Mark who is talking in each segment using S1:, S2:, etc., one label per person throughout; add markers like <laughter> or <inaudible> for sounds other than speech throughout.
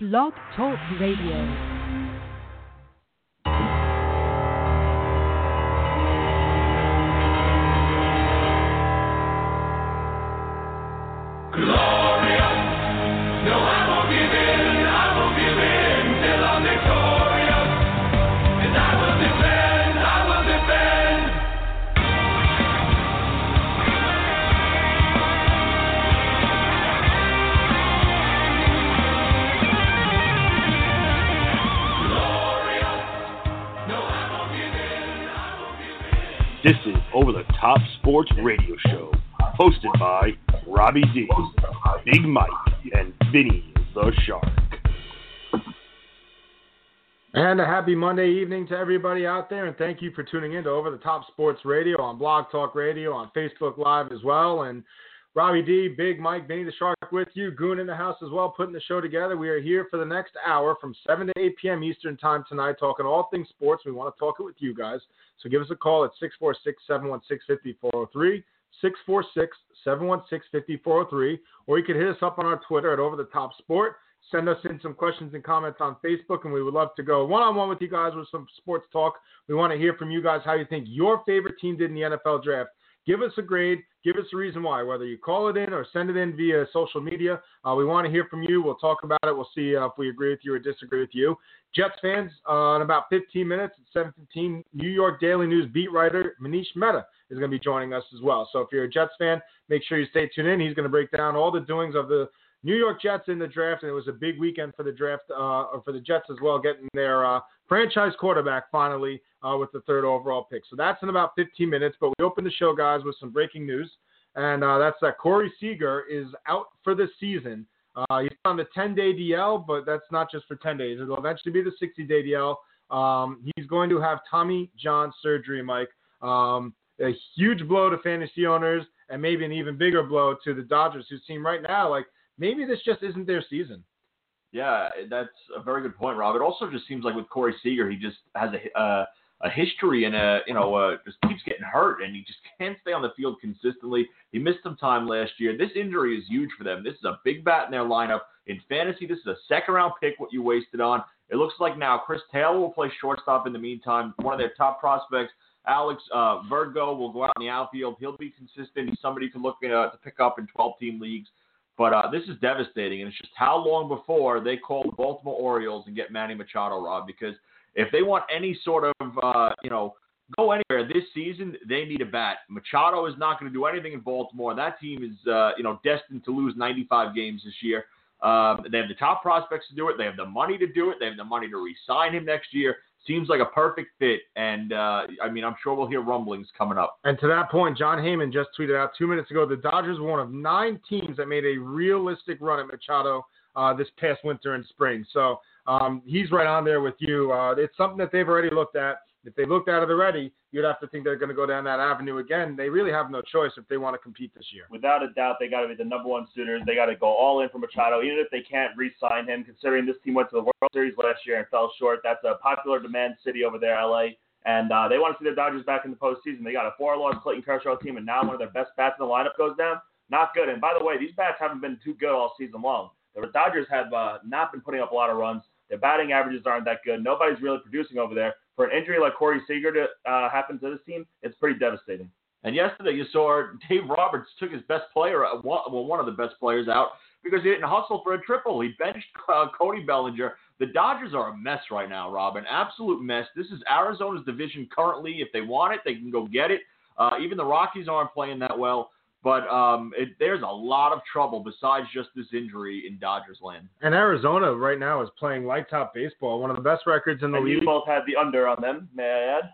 S1: Blog Talk Radio.
S2: Top Sports Radio Show, hosted by Robby D, Big Mike, and Vinny the Shark.
S3: And a happy Monday evening to everybody out there, and thank you for tuning in to Over the Top Sports Radio on Blog Talk Radio, on Facebook Live as well. And Robby D, Big Mike, Vinny the Shark with you, Goon in the house as well, putting the show together. We are here for the next hour from 7 to 8 p.m. Eastern Time tonight, talking all things sports. We want to talk it with you guys. So give us a call at 646 716 5403. 646 716 5403. Or you can hit us up on our Twitter at Over the Top Sport. Send us in some questions and comments on Facebook, and we would love to go one on one with you guys with some sports talk. We want to hear from you guys how you think your favorite team did in the NFL draft. Give us a grade. Give us a reason why, whether you call it in or send it in via social media. Uh, we want to hear from you. We'll talk about it. We'll see uh, if we agree with you or disagree with you. Jets fans, uh, in about 15 minutes at 7:15, New York Daily News beat writer Manish Mehta is going to be joining us as well. So if you're a Jets fan, make sure you stay tuned in. He's going to break down all the doings of the New York Jets in the draft, and it was a big weekend for the draft, uh, or for the Jets as well, getting their uh, franchise quarterback finally uh, with the third overall pick. So that's in about 15 minutes. But we open the show, guys, with some breaking news, and uh, that's that Corey Seager is out for the season. Uh, he's on the 10-day DL, but that's not just for 10 days. It'll eventually be the 60-day DL. Um, he's going to have Tommy John surgery, Mike. Um, a huge blow to fantasy owners, and maybe an even bigger blow to the Dodgers, who seem right now like maybe this just isn't their season.
S4: Yeah, that's a very good point, Rob. It also just seems like with Corey Seager, he just has a uh, a history and a you know uh, just keeps getting hurt, and he just can't stay on the field consistently. He missed some time last year. This injury is huge for them. This is a big bat in their lineup. In fantasy, this is a second round pick. What you wasted on. It looks like now Chris Taylor will play shortstop in the meantime. One of their top prospects. Alex uh, Verdugo will go out in the outfield. He'll be consistent. He's somebody can look uh, to pick up in 12 team leagues. But uh, this is devastating, and it's just how long before they call the Baltimore Orioles and get Manny Machado, Rob? Because if they want any sort of, uh, you know, go anywhere this season, they need a bat. Machado is not going to do anything in Baltimore. That team is, uh, you know, destined to lose 95 games this year. Um, they have the top prospects to do it. They have the money to do it. They have the money to re-sign him next year. Seems like a perfect fit, and uh, I mean, I'm sure we'll hear rumblings coming up.
S3: And to that point, Jon Heyman just tweeted out two minutes ago the Dodgers were one of nine teams that made a realistic run at Machado uh, this past winter and spring. So um, he's right on there with you. Uh, it's something that they've already looked at. If they looked at it already, you'd have to think they're going to go down that avenue again. They really have no choice if they want to compete this year.
S5: Without a doubt, they got to be the number one suitors. They got to go all in for Machado, even if they can't re-sign him. Considering this team went to the World Series last year and fell short, that's a popular demand city over there, LA. And uh, they want to see the Dodgers back in the postseason. They got a four-loss Clayton Kershaw team, and now one of their best bats in the lineup goes down. Not good. And by the way, these bats haven't been too good all season long. The Dodgers have uh, not been putting up a lot of runs. Their batting averages aren't that good. Nobody's really producing over there. For an injury like Corey Seager to uh, happen to this team, it's pretty devastating.
S4: And yesterday, you saw Dave Roberts took his best player, uh, well, one of the best players out because he didn't hustle for a triple. He benched uh, Cody Bellinger. The Dodgers are a mess right now, Rob, an absolute mess. This is Arizona's division currently. If they want it, they can go get it. Uh, even the Rockies aren't playing that well. But um, it, there's a lot of trouble besides just this injury in Dodgers land.
S3: And Arizona right now is playing light top baseball, one of the best records in the
S5: and
S3: league.
S5: you both had the under on them, may I add?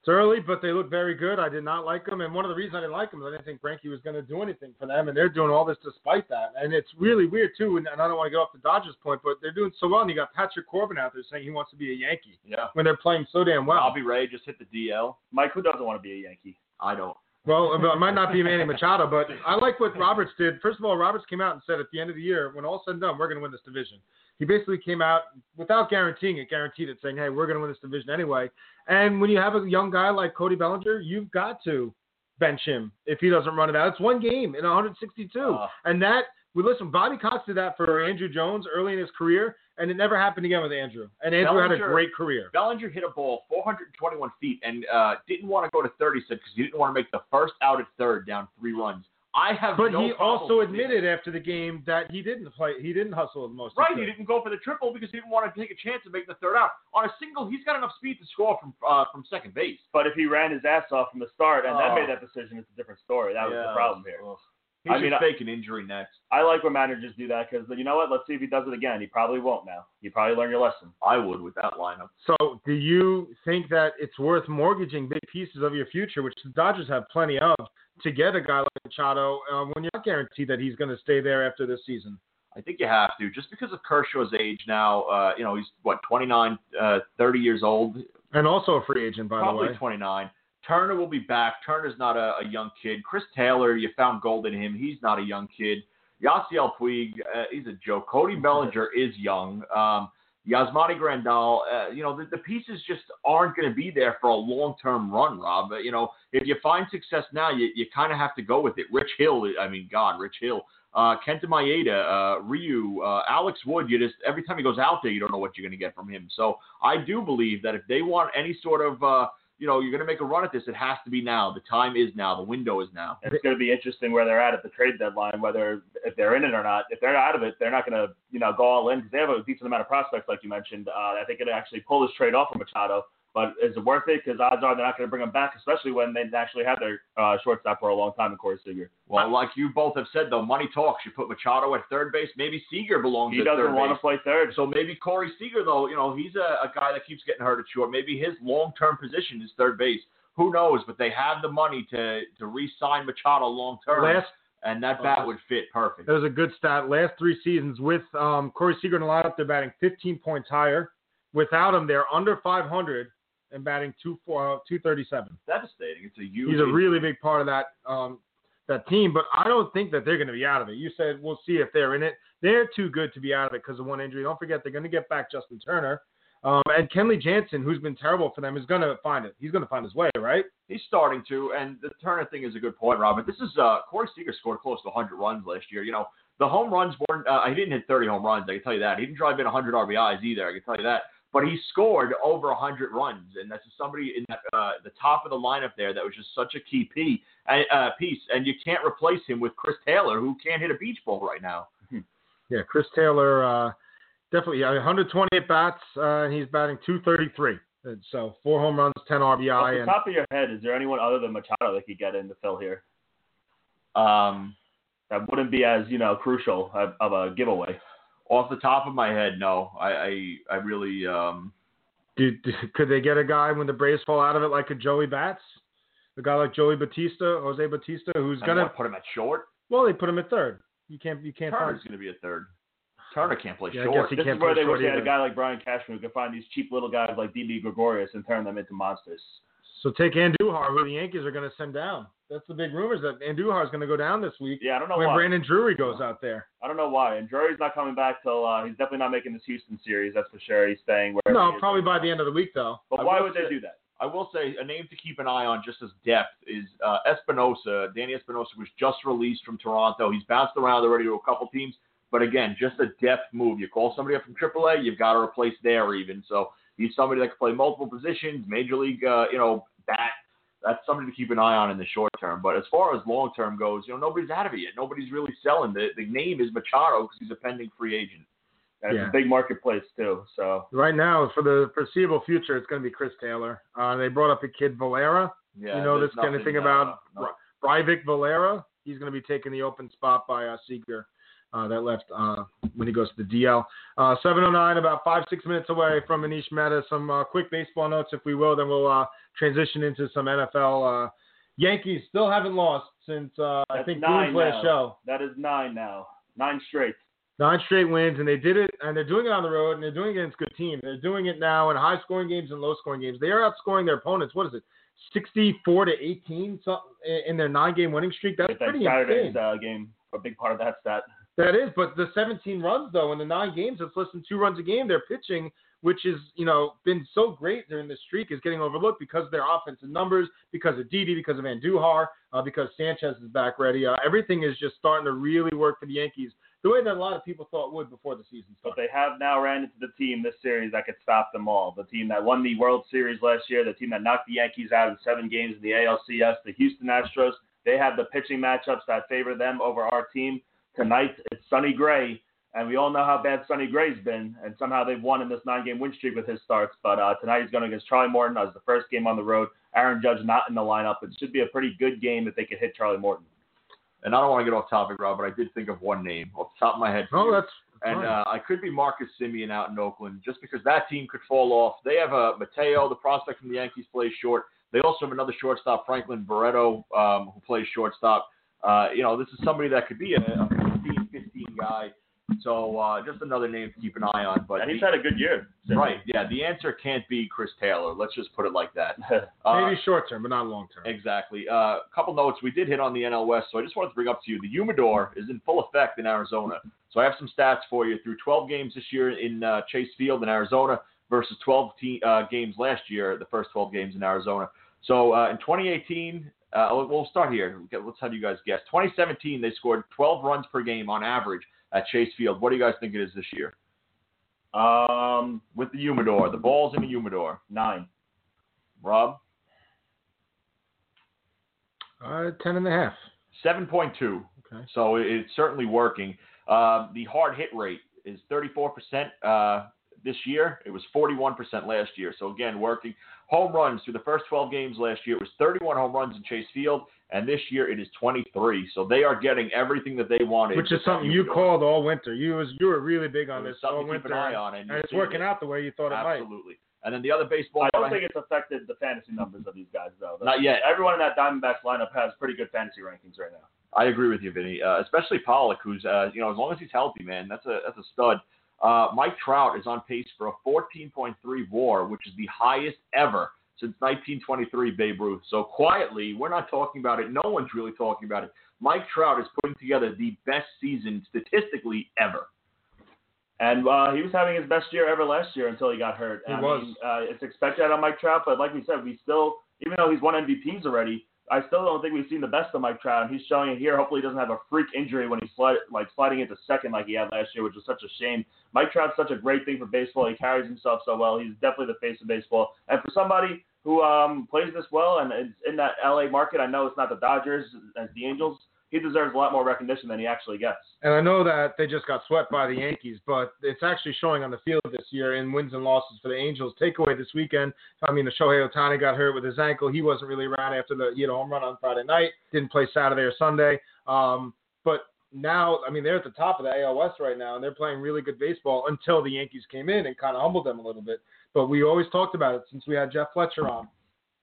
S3: It's early, but they look very good. I did not like them, and one of the reasons I didn't like them is I didn't think Greinke was going to do anything for them, and they're doing all this despite that. And it's really weird too. And, and I don't want to get off the Dodgers point, but they're doing so well. And you got Patrick Corbin out there saying he wants to be a Yankee
S4: Yeah.
S3: when they're playing so damn well.
S4: Robbie Ray just hit the DL.
S5: Mike, who doesn't want to be a Yankee?
S4: I don't.
S3: Well, it might not be Manny Machado, but I like what Roberts did. First of all, Roberts came out and said at the end of the year, when all said and done, we're going to win this division. He basically came out without guaranteeing it, guaranteed it, saying, hey, we're going to win this division anyway. And when you have a young guy like Cody Bellinger, you've got to bench him if he doesn't run it out. It's one game in 162.
S5: Uh.
S3: and that we listen. Bobby Cox did that for Andruw Jones early in his career, and it never happened again with Andruw. And Andruw had a great career.
S4: Bellinger hit a ball 421 feet and uh, didn't want to go to 36 because he didn't want to make the first out at third down three runs. I have
S3: But
S4: no
S3: he also admitted after the game that he didn't play. He didn't hustle the most.
S4: Right,
S3: he
S4: he didn't go for the triple because he didn't want to take a chance of making the third out. On a single, he's got enough speed to score from uh, from second base.
S5: But if he ran his ass off from the start and
S4: Oh.
S5: then made that decision, it's a different story. That was the problem here.
S4: He
S5: I mean, I-
S4: fake an injury next.
S5: I like when managers do that because you know what? Let's see if he does it again. He probably won't now. You probably learned your lesson.
S4: I would with that lineup.
S3: So, do you think that it's worth mortgaging big pieces of your future, which the Dodgers have plenty of, to get a guy like Machado uh, when you're not guaranteed that he's going to stay there after this season?
S4: I think you have to, just because of Kershaw's age now. Uh, you know, he's what 29, uh, 30 years old,
S3: And also a free agent, by
S4: probably
S3: the way.
S4: Probably 29. Turner will be back. Turner's not a, a young kid. Chris Taylor, you found gold in him. He's not a young kid. Yasiel Puig, uh, he's a joke. Cody Bellinger is young. Um, Yasmani Grandal, uh, you know, the, the pieces just aren't going to be there for a long-term run, Rob. Uh, You know, if you find success now, you, you kind of have to go with it. Rich Hill, I mean, God, Rich Hill. Uh, Kenta Maeda, uh, Ryu, uh, Alex Wood, you just, every time he goes out there, you don't know what you're going to get from him. So I do believe that if they want any sort of, uh, you know, you're going to make a run at this, it has to be now. The time is now. The window is now.
S5: It's going to be interesting where they're at at the trade deadline, whether if they're in it or not. If they're out of it, they're not going to, you know, go all in because they have a decent amount of prospects, like you mentioned. Uh, I think it actually pull this trade off from Machado. But is it worth it? Because odds are they're not going to bring him back, especially when they actually had their uh, shortstop for a long time in Corey Seager.
S4: Well, like you both have said, though, money talks. You put Machado at third base. Maybe Seager belongs
S5: He
S4: at
S5: doesn't want
S4: base.
S5: to play third.
S4: So maybe Corey Seager, though, you know, he's a, a guy that keeps getting hurt at short. Maybe his long-term position is third base. Who knows? But they have the money to to re-sign Machado long-term,
S3: Last
S4: and that bat would fit perfect.
S3: That was a good stat. Last three seasons with um, Corey Seager in the lineup, they're batting 15 points higher. Without him, they're under 500 and batting two four, uh, 237.
S4: Devastating. It's a huge.
S3: He's a really big part of that um, that team, but I don't think that they're going to be out of it. You said we'll see if they're in it. They're too good to be out of it because of one injury. Don't forget they're going to get back Justin Turner. Um, and Kenley Jansen, who's been terrible for them, is going to find it. He's going to find his way, right?
S4: He's starting to, and the Turner thing is a good point, Robert. This is uh, Corey Seager scored close to 100 runs last year. You know, the home runs weren't. Uh, he didn't hit 30 home runs. I can tell you that. He didn't drive in 100 RBIs either. I can tell you that. But he scored over 100 runs, and that's somebody in that, uh, the top of the lineup there that was just such a key P, uh, piece. And you can't replace him with Chris Taylor, who can't hit a beach ball right now.
S3: Yeah, Chris Taylor, uh, definitely yeah, 120 at bats, uh, and he's batting 233. And So four home runs, 10 RBI.
S5: Off
S3: RBI,
S5: the
S3: and
S5: top of your head, is there anyone other than Machado that could get in to fill here?
S4: Um,
S5: That wouldn't be as you know crucial of, of a giveaway.
S4: Off the top of my head, no. I, I, I really. Um,
S3: could they get a guy when the Braves fall out of it like a Joey Bats? A guy like Joey Bautista, Jose Bautista, who's gonna
S4: put him at short.
S3: well, they put him at third. You can't you can't
S4: Turner's
S3: find.
S4: going to be a third. Turner can't play
S3: Yeah,
S4: short.
S5: This
S3: can't
S5: is where they wish they had a guy like Brian Cashman who could find these cheap little guys like Didi Gregorius and turn them into monsters.
S3: So take Andujar, who the Yankees are going to send down. That's the big rumors that Andujar is going to go down this week
S5: Yeah, I don't know
S3: when
S5: why.
S3: Brandon Drury goes out there.
S5: I don't know why. And Drury's not coming back till uh, he's definitely not making this Houston series. That's for sure. He's staying where.
S3: No, probably by the end of the week though.
S5: But
S4: I
S5: why
S4: will
S5: would they do that?
S4: I will say a name to keep an eye on just as depth is uh, Espinosa. Danny Espinosa was just released from Toronto. He's bounced around already to a couple teams, but again, just a depth move. You call somebody up from AAA, you've got to replace there even. So he's somebody that can play multiple positions, major league, uh, you know, bat. That's something to keep an eye on in the short term. But as far as long term goes, you know, nobody's out of it yet. Nobody's really selling. The the name is Machado because he's a pending free agent.
S5: And
S3: Yeah.
S5: it's a big marketplace too. So
S3: Right now, for the foreseeable future, it's going to be Chris Taylor. Uh, they brought up a kid Valera.
S4: Yeah,
S3: you know this kind of thing about
S4: uh, no.
S3: Breyvic Valera. He's going to be taking the open spot by uh, Seager. Uh, that left uh, when he goes to the DL. Uh, 709, about five, six minutes away from Manish Mehta. Some uh, quick baseball notes, if we will. Then we'll uh, transition into some NFL. Uh, Yankees still haven't lost since uh, I think Boone's last show.
S5: that is nine now, nine straight.
S3: Nine straight wins, and they did it, and they're doing it on the road, and they're doing it against good teams. They're doing it now in high scoring games and low scoring games. They are outscoring their opponents. What is it, 64 to 18 in their nine game winning streak? That's
S5: that
S3: pretty
S5: Saturday's
S3: insane.
S5: game, a big part of that stat.
S3: That is, but the 17 runs though in the nine games, it's less than two runs a game. They're pitching, which is you know been so great during this streak, is getting overlooked because of their offensive numbers, because of Didi, because of Andujar, uh, because Sanchez is back ready. Uh, everything is just starting to really work for the Yankees the way that a lot of people thought would before the season
S5: But they have now ran into the team this series that could stop them all. The team that won the World Series last year, the team that knocked the Yankees out in seven games in the ALCS, the Houston Astros. They have the pitching matchups that favor them over our team. Tonight it's Sonny Gray, and we all know how bad Sonny Gray's been, and somehow they've won in this nine-game win streak with his starts. But uh, tonight he's going against Charlie Morton as the first game on the road. Aaron Judge not in the lineup. It should be a pretty good game if they could hit Charlie Morton.
S4: And I don't want to get off topic, Rob, but I did think of one name off the top of my head. for
S3: No,
S4: you.
S3: that's
S4: And uh, I could be Marcus Semien out in Oakland just because that team could fall off. They have a Mateo, the prospect from the Yankees, plays short. They also have another shortstop, Franklin Barreto, um, who plays shortstop. Uh, you know, this is somebody that could be a, a 15, 15 guy. So uh, just another name to keep an eye on. But
S5: And he's
S4: the-
S5: had a good year. Semien.
S4: right, yeah, the answer can't be Chris Taylor. Let's just put it like that. <laughs> Uh,
S3: maybe short term, but not long term.
S4: Exactly. A uh, couple notes. We did hit on the NL West, so I just wanted to bring up to you the humidor is in full effect in Arizona. So I have some stats for you through 12 games this year in uh, Chase Field in Arizona versus 12 te- uh, games last year, the first 12 games in Arizona. So uh, in 2018, uh, we'll- we'll start here. Let's have you guys guess. 2017, they scored 12 runs per game on average at Chase Field. What do you guys think it is this year
S5: Um,
S4: with the humidor? The ball's in the humidor.
S5: nine.
S4: Rob,
S3: Uh, ten and a half.
S4: 7.2.
S3: Okay.
S4: So it's certainly working. Um, the hard hit rate is 34% uh, this year. It was 41% last year. So again, working. Home runs through the first 12 games last year, it was 31 home runs in Chase Field, and this year it is 23. So they are getting everything that they wanted.
S3: Which is something you
S4: humidor.
S3: called all winter. You was you were really big on this all
S4: something keep
S3: winter,
S4: an eye on, and,
S3: and it's working
S4: it.
S3: out the way you thought it might.
S4: Absolutely. And then the other baseball.
S5: I don't
S4: that
S5: think it's affected the fantasy numbers of these guys, though.
S4: Not yet.
S5: Everyone in that Diamondbacks lineup has pretty good fantasy rankings right now.
S4: I agree with you, Vinny. Uh, especially Pollock, who's uh, you know as long as he's healthy, man, that's a that's a stud. Uh, Mike Trout is on pace for a 14.3 WAR, which is the highest ever since 1923 Babe Ruth. So quietly, we're not talking about it. No one's really talking about it. Mike Trout is putting together the best season statistically ever.
S5: And uh, he was having his best year ever last year until he got hurt.
S3: He
S5: I
S3: was.
S5: Mean, uh, it's expected out of Mike Trout, but like we said, we still, even though he's won MVPs already, I still don't think we've seen the best of Mike Trout. And he's showing it here. Hopefully, he doesn't have a freak injury when he's slide, like sliding into second like he had last year, which was such a shame. Mike Trout's such a great thing for baseball. He carries himself so well. He's definitely the face of baseball. And for somebody who um, plays this well and is in that LA market, I know it's not the Dodgers as the Angels. He deserves a lot more recognition than he actually gets.
S3: And I know that they just got swept by the Yankees, but it's actually showing on the field this year in wins and losses for the Angels. Takeaway this weekend. I mean, the Shohei Ohtani got hurt with his ankle. He wasn't really around after the you know home run on Friday night. Didn't play Saturday or Sunday. Um, but now, I mean, they're at the top of the AL West right now, and they're playing really good baseball until the Yankees came in and kind of humbled them a little bit. But we always talked about it since we had Jeff Fletcher on.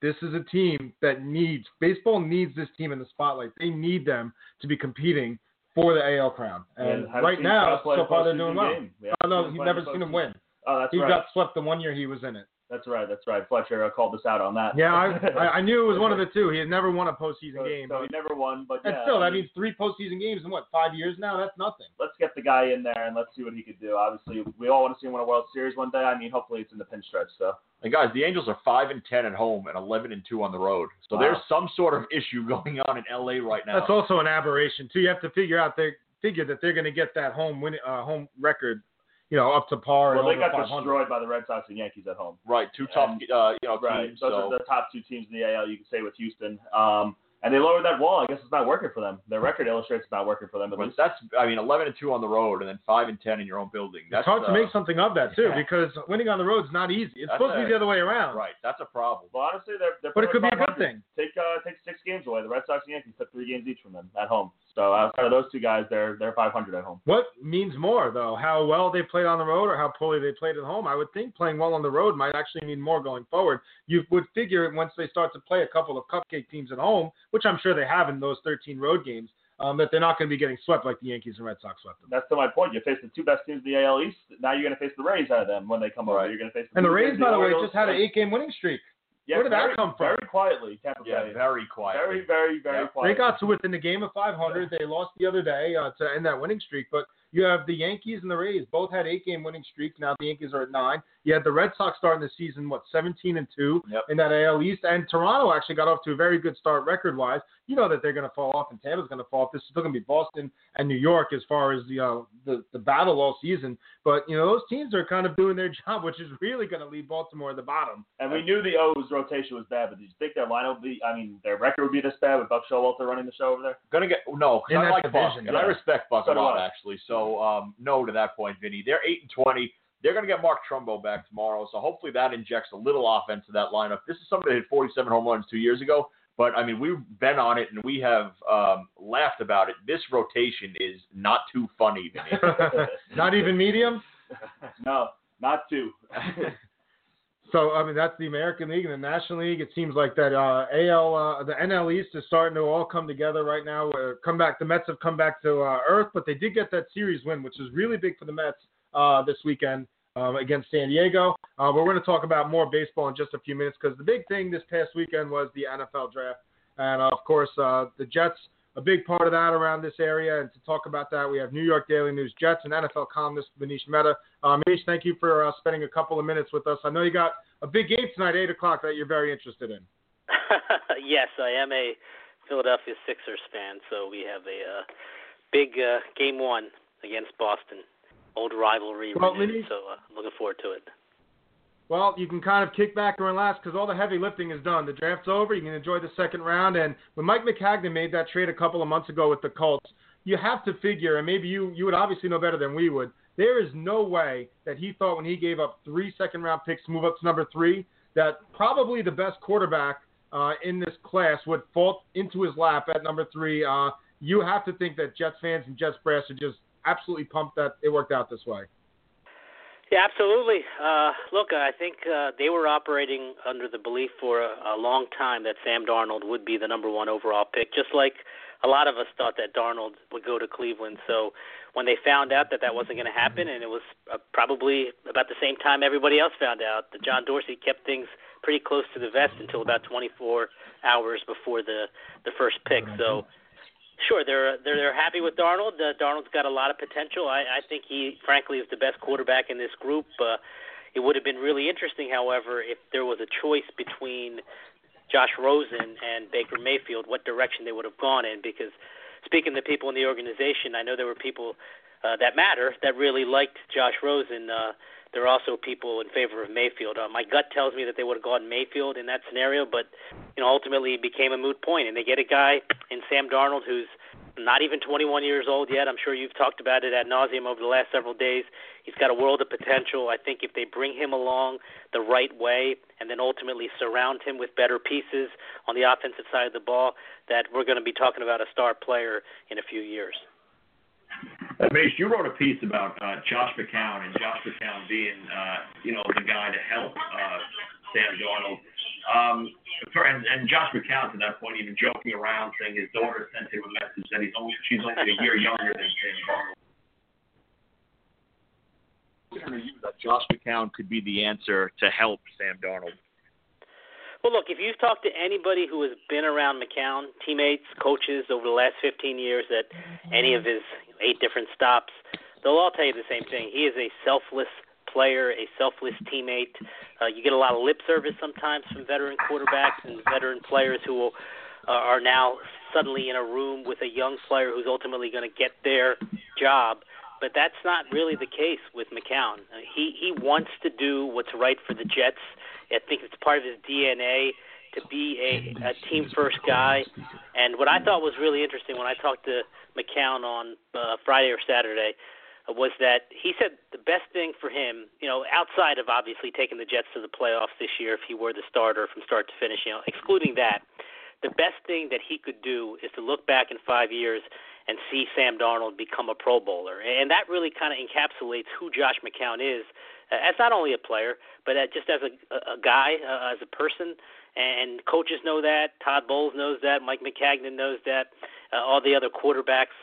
S3: This is a team that needs baseball needs this team in the spotlight. They need them to be competing for the AL crown. And
S5: haven't
S3: right now,
S5: Trout play a
S3: so far they're doing well. Oh no, you've never seen him win.
S5: Oh, that's
S3: He
S5: right.
S3: got swept the one year he was in it.
S5: That's right. That's right. Fletcher uh, called us out on that.
S3: Yeah, I, I, I knew it was one of the <laughs> two. He had never won a postseason
S5: so,
S3: game.
S5: so
S3: but,
S5: he never won, but
S3: and
S5: yeah,
S3: still,
S5: I
S3: that means three postseason games in what five years now. That's nothing.
S5: let's get the guy in there and let's see what he could do. Obviously, we all want to see him win a World Series one day. I mean, hopefully it's in the pinch stretch. So
S4: And guys, the Angels are five and ten at home and eleven and two on the road. So
S5: Wow.
S4: there's some sort of issue <laughs> going on in LA right now.
S3: That's also an aberration too. You have to figure out they figure that they're going to get that home win uh, home record, you know, up to par.
S5: well, they got
S3: 500.
S5: destroyed by the Red Sox and Yankees at home.
S4: right. Two tough,
S5: And-
S4: uh, you know,
S5: Right. Those
S4: so.
S5: are the top two teams in the AL. You can say with Houston. Um, and they lowered that wall. I guess it's not working for them. Their record illustrates it's not working for them. At
S4: But
S5: least.
S4: that's, I mean, 11 and 2 on the road and then 5 and 10 in your own building. That's
S3: It's hard to
S4: uh,
S3: make something of that too,
S4: yeah.
S3: because winning on the road is not easy. It's
S4: That's
S3: supposed to be the other way around.
S4: Right. That's a problem.
S5: Well, honestly, they're, they're
S3: But it could be a good thing.
S5: Take uh, take six games away. The Red Sox and Yankees took three games each from them at home. So outside of those two guys, they're they're 500 at home.
S3: What means more, though? How well they played on the road or how poorly they played at home? I would think playing well on the road might actually mean more going forward. You would figure once they start to play a couple of cupcake teams at home, which I'm sure they have in those 13 road games, um, that they're not going to be getting swept like the Yankees and Red Sox swept them.
S5: That's to my point. You face the two best teams in the AL East. Now you're going to face the Rays out of them when they come over. You're going to face the
S3: And the Rays, by the way, just had an eight-game winning streak.
S5: Yeah,
S3: where did that
S5: very-
S3: come from?
S5: Very quietly, Tampa
S4: Yeah,
S5: Bay.
S4: very quiet.
S5: Very, very, very
S4: Yeah.
S5: quiet.
S3: They got to within the game of 500. They lost the other day uh, to end that winning streak, but You have the Yankees and the Rays both had eight game winning streaks. Now the Yankees are at nine. You had the Red Sox starting the season what 17 and two
S4: Yep.
S3: in that AL East, and Toronto actually got off to a very good start record wise. You know that they're going to fall off, and Tampa's going to fall off. This is still going to be Boston and New York as far as you know the the battle all season. But you know those teams are kind of doing their <laughs> job, which is really going to leave Baltimore at the bottom.
S5: And we knew the O's rotation was bad, but did you think their lineup would be? I mean, their record would be this bad with Buck Showalter running the show over there?
S4: Gonna get no, 'cause
S3: In
S4: I
S3: that
S4: like Buck,
S3: division,
S4: and I respect Buck
S5: So
S4: a lot actually. So um, no to that point, Vinny. They're eight and twenty. They're gonna get Mark Trumbo back tomorrow, so hopefully that injects a little offense to that lineup. This is somebody that hit 47 home runs two years ago, but I mean we've been on it and we have um, laughed about it. This rotation is not too funny, Vinny. <laughs>
S3: Not even medium. <laughs>
S5: no, not two. <laughs>
S3: So I mean that's the American League and the National League. It seems like that uh, AL, uh, the NL East is starting to all come together right now. Uh, come back, the Mets have come back to uh, earth, but they did get that series win, which is really big for the Mets uh, this weekend um, against San Diego. Uh, we're going to talk about more baseball in just a few minutes because the big thing this past weekend was the NFL draft, and uh, of course uh, the Jets. A big part of that around this area, and to talk about that, we have New York Daily News Jets and NFL columnist Manish Mehta. Uh, Manish, thank you for uh, spending a couple of minutes with us. I know you got a big game tonight, eight o'clock, that you're very interested in. <laughs>
S6: yes, I am a Philadelphia Sixers fan, so we have a uh, big uh, game one against Boston. Old rivalry
S3: Well,
S6: renewed,
S3: Manish-
S6: so uh, looking forward to it.
S3: Well, you can kind of kick back and relax because all the heavy lifting is done. The draft's over. You can enjoy the second round. And when Mike Maccagnan made that trade a couple of months ago with the Colts, you have to figure, and maybe you you would obviously know better than we would. There is no way that he thought when he gave up three second round picks to move up to number three that probably the best quarterback uh, in this class would fall into his lap at number three. Uh, you have to think that Jets fans and Jets brass are just absolutely pumped that it worked out this way.
S6: Yeah, absolutely. Uh, look, I think uh, they were operating under the belief for a, a long time that Sam Darnold would be the number one overall pick, just like a lot of us thought that Darnold would go to Cleveland. So when they found out that that wasn't going to happen, and it was uh, probably about the same time everybody else found out, that John Dorsey kept things pretty close to the vest until about 24 hours before the the first pick. So Sure, they're they're they're happy with Darnold. Uh, Darnold's got a lot of potential. I, I think he, frankly, is the best quarterback in this group. Uh, it would have been really interesting, however, if there was a choice between Josh Rosen and Baker Mayfield, what direction they would have gone in. Because speaking to people in the organization, I know there were people uh, that matter that really liked Josh Rosen. Uh, there are also people in favor of Mayfield. Uh, my gut tells me that they would have gone Mayfield in that scenario, but you know ultimately it became a moot point. point, and they get a guy in Sam Darnold who's not even 21 years old yet. I'm sure you've talked about it ad nauseum over the last several days. He's got a world of potential. I think if they bring him along the right way and then ultimately surround him with better pieces on the offensive side of the ball, that we're going to be talking about a star player in a few years.
S7: Mace, you wrote a piece about uh, Josh McCown and Josh McCown being, uh, you know, the guy to help uh, Sam Darnold. Um, and, and Josh McCown, to that point, even joking around, saying his daughter sent him a message that he's only she's only a year younger than Sam Darnold.
S4: Josh McCown could be the answer to help Sam Darnold.
S6: Well, look, if you've talked to anybody who has been around McCown, teammates, coaches over the last 15 years at any of his eight different stops, they'll all tell you the same thing. He is a selfless player, a selfless teammate. Uh, you get a lot of lip service sometimes from veteran quarterbacks and veteran players who will, uh, are now suddenly in a room with a young player who's ultimately going to get their job. But that's not really the case with McCown. Uh, he he wants to do what's right for the Jets. I think it's part of his DNA to be a, a team first guy. And what I thought was really interesting when I talked to McCown on uh, Friday or Saturday uh, was that he said the best thing for him, you know, outside of obviously taking the Jets to the playoffs this year if he were the starter from start to finish, you know, excluding that, the best thing that he could do is to look back in five years and see Sam Darnold become a Pro Bowler. And that really kind of encapsulates who Josh McCown is uh, as not only a player, but just as a, a guy, uh, as a person. And coaches know that. Todd Bowles knows that. Mike Maccagnan knows that. Uh, all the other quarterbacks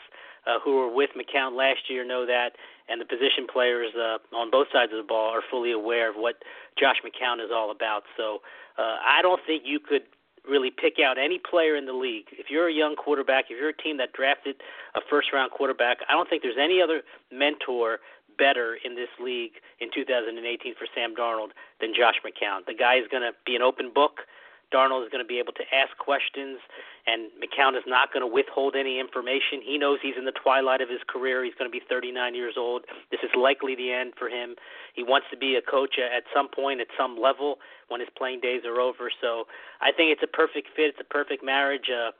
S6: uh, who were with McCown last year know that. And the position players uh, on both sides of the ball are fully aware of what Josh McCown is all about. So uh, I don't think you could really pick out any player in the league. If you're a young quarterback, if you're a team that drafted a first round quarterback, I don't think there's any other mentor better in this league in 2018 for Sam Darnold than Josh McCown. The guy is going to be an open book. Darnold is going to be able to ask questions, and McCown is not going to withhold any information. He knows he's in the twilight of his career. He's going to be 39 years old. This is likely the end for him. He wants to be a coach at some point, at some level, when his playing days are over. So I think it's a perfect fit. It's a perfect marriage, uh,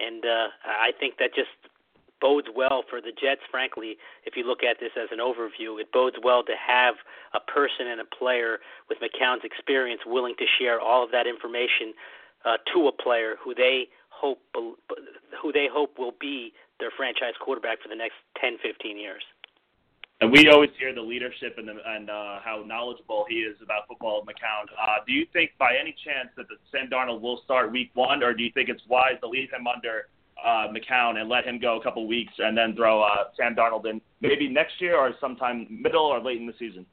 S6: and uh, I think that just bodes well for the Jets, frankly, if you look at this as an overview. It bodes well to have a person and a player with McCown's experience willing to share all of that information uh, to a player who they hope who they hope will be their franchise quarterback for the next 10, 15 years.
S5: And we always hear the leadership and, the, and uh, how knowledgeable he is about football, McCown. Uh, do you think, by any chance, that the Sam Darnold will start Week One, or do you think it's wise to leave him under uh, McCown and let him go a couple weeks and then throw uh, Sam Darnold in maybe next year or sometime middle or late in the season?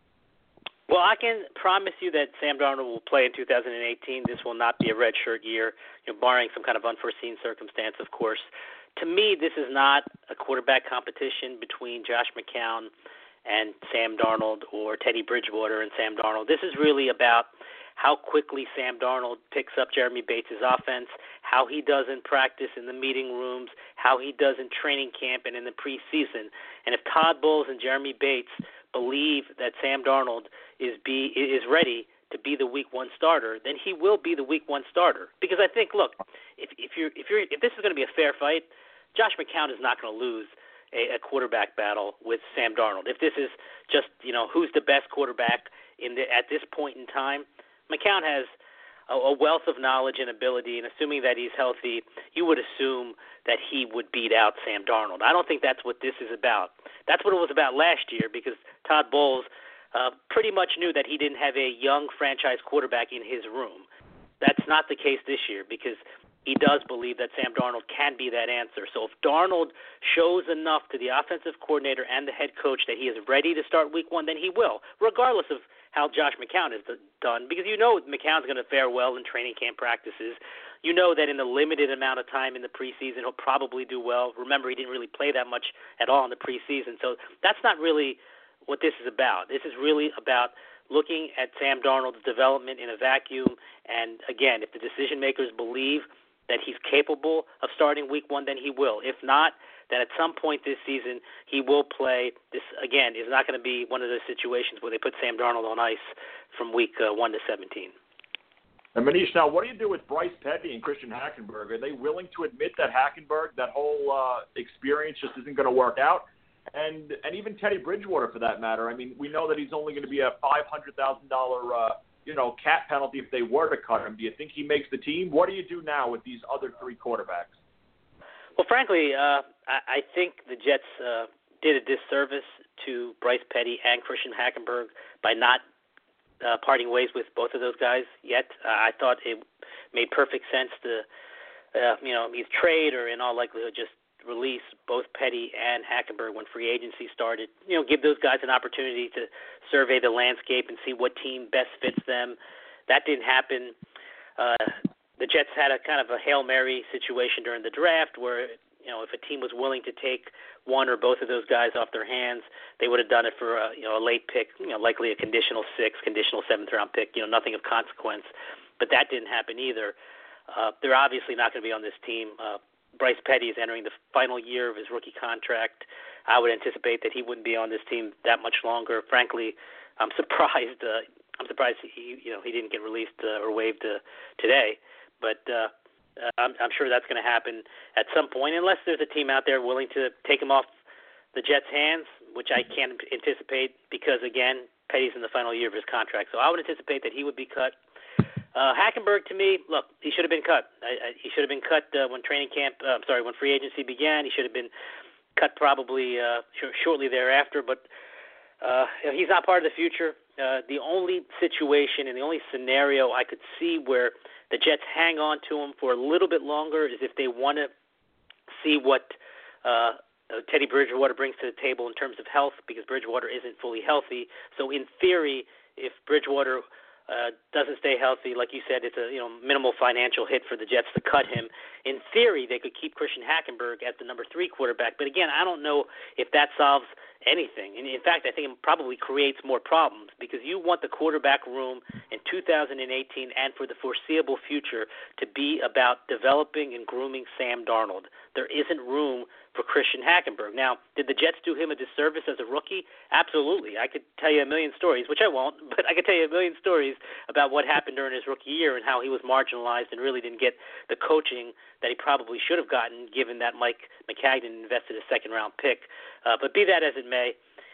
S6: Well, I can promise you that Sam Darnold will play in 2018. This will not be a redshirt year, you know, barring some kind of unforeseen circumstance, of course. To me, this is not a quarterback competition between Josh McCown and Sam Darnold or Teddy Bridgewater and Sam Darnold. This is really about how quickly Sam Darnold picks up Jeremy Bates' offense, how he does in practice in the meeting rooms, how he does in training camp and in the preseason. And if Todd Bowles and Jeremy Bates believe that Sam Darnold is be is ready to be the week one starter, then he will be the week one starter. Because I think, look, if if you're if you're if this is going to be a fair fight, Josh McCown is not going to lose a, a quarterback battle with Sam Darnold. If this is just you know who's the best quarterback in the at this point in time, McCown has a, a wealth of knowledge and ability, and assuming that he's healthy, you would assume that he would beat out Sam Darnold. I don't think that's what this is about. That's what it was about last year because Todd Bowles uh, pretty much knew that he didn't have a young franchise quarterback in his room. That's not the case this year because he does believe that Sam Darnold can be that answer. So if Darnold shows enough to the offensive coordinator and the head coach that he is ready to start week one, then he will, regardless of how Josh McCown has done because you know McCown's going to fare well in training camp practices. You know that in the limited amount of time in the preseason, he'll probably do well. Remember, he didn't really play that much at all in the preseason, so that's not really what this is about. This is really about looking at Sam Darnold's development in a vacuum. And again, if the decision makers believe that he's capable of starting week one, then he will. If not, that at some point this season he will play. This again is not going to be one of those situations where they put Sam Darnold on ice from week uh, one to 17.
S4: And Manish, now what do you do with Bryce Petty and Christian Hackenberg? Are they willing to admit that Hackenberg, that whole uh, experience, just isn't going to work out? And and even Teddy Bridgewater, for that matter. I mean, we know that he's only going to be a five hundred thousand uh, you know cap penalty if they were to cut him. Do you think he makes the team? What do you do now with these other three quarterbacks?
S6: Well, frankly, uh, I, I think the Jets uh, did a disservice to Bryce Petty and Christian Hackenberg by not uh, parting ways with both of those guys yet. Uh, I thought it made perfect sense to, uh, you know, either trade or in all likelihood just release both Petty and Hackenberg when free agency started. You know, give those guys an opportunity to survey the landscape and see what team best fits them. That didn't happen. Uh, the Jets had a kind of a hail mary situation during the draft where you know if a team was willing to take one or both of those guys off their hands, they would have done it for a you know a late pick, you know likely a conditional six, conditional seventh round pick, you know nothing of consequence. But that didn't happen either. Uh, they're obviously not going to be on this team. Uh, Bryce Petty is entering the final year of his rookie contract. I would anticipate that he wouldn't be on this team that much longer. Frankly, I'm <laughs> surprised. Uh, I'm surprised he you know he didn't get released uh, or waived uh, today. But uh, uh, I'm, I'm sure that's going to happen at some point, unless there's a team out there willing to take him off the Jets' hands, which I can't anticipate because again, Petty's in the final year of his contract. So I would anticipate that he would be cut. Uh, Hackenberg, to me, look, he should have been cut. I, I, he should have been cut uh, when training camp. Uh, I'm sorry, when free agency began. He should have been cut probably uh, sh- shortly thereafter. But uh, you know, he's not part of the future. Uh, the only situation and the only scenario I could see where the Jets hang on to him for a little bit longer is if they want to see what uh, uh, Teddy Bridgewater brings to the table in terms of health, because Bridgewater isn't fully healthy. So in theory, if Bridgewater uh, doesn't stay healthy, like you said, it's a you know minimal financial hit for the Jets to cut him. In theory, they could keep Christian Hackenberg at the number three quarterback, but again, I don't know if that solves anything. And in fact, I think it probably creates more problems because you want the quarterback room in 2018 and for the foreseeable future to be about developing and grooming Sam Darnold. There isn't room for Christian Hackenberg. Now, did the Jets do him a disservice as a rookie? Absolutely. I could tell you a million stories, which I won't, <laughs> but I could tell you a million stories about what happened during his rookie year and how he was marginalized and really didn't get the coaching that he probably should have gotten given that Mike Maccagnan invested a second round pick. Uh, but be that as it may,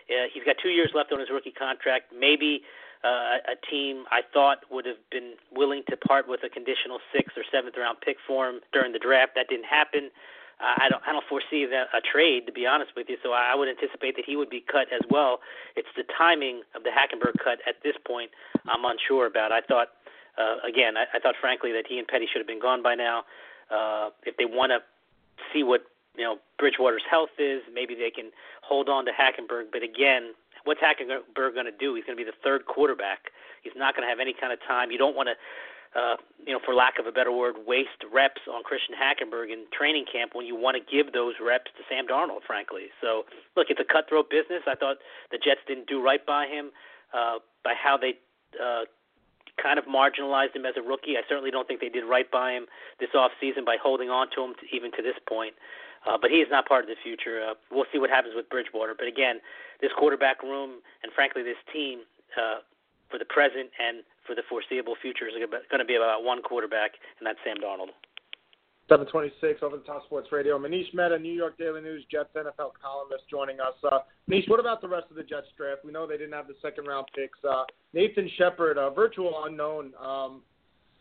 S6: uh, he's got two years left on his rookie contract. Maybe uh, a team I thought would have been willing to part with a conditional sixth or seventh round pick for him during the draft. That didn't happen. Uh, I don't I don't foresee that a trade to be honest with you. So I, I would anticipate that he would be cut as well. It's the timing of the Hackenberg cut at this point I'm unsure about. I thought uh, again I, I thought frankly that he and Petty should have been gone by now. Uh, if they want to see what you know Bridgewater's health is, maybe they can hold on to Hackenberg. But again, what's Hackenberg going to do? He's going to be the third quarterback. He's not going to have any kind of time. You don't want to uh, you know, for lack of a better word, waste reps on Christian Hackenberg in training camp when you want to give those reps to Sam Darnold, frankly. So, look, it's a cutthroat business. I thought the Jets didn't do right by him uh, by how they uh, kind of marginalized him as a rookie. I certainly don't think they did right by him this off season by holding on to him to, even to this point. Uh, but he is not part of the future. Uh, we'll see what happens with Bridgewater. But again, this quarterback room and frankly this team uh, for the present and for the foreseeable future is going to be about one quarterback, and that's Sam Darnold.
S3: 726 over the Top Sports Radio. Manish Mehta, New York Daily News, Jets NFL columnist, joining us. Uh, Manish, what about the rest of the Jets draft? We know they didn't have the second round picks. Uh, Nathan Shepherd, a virtual unknown. Um,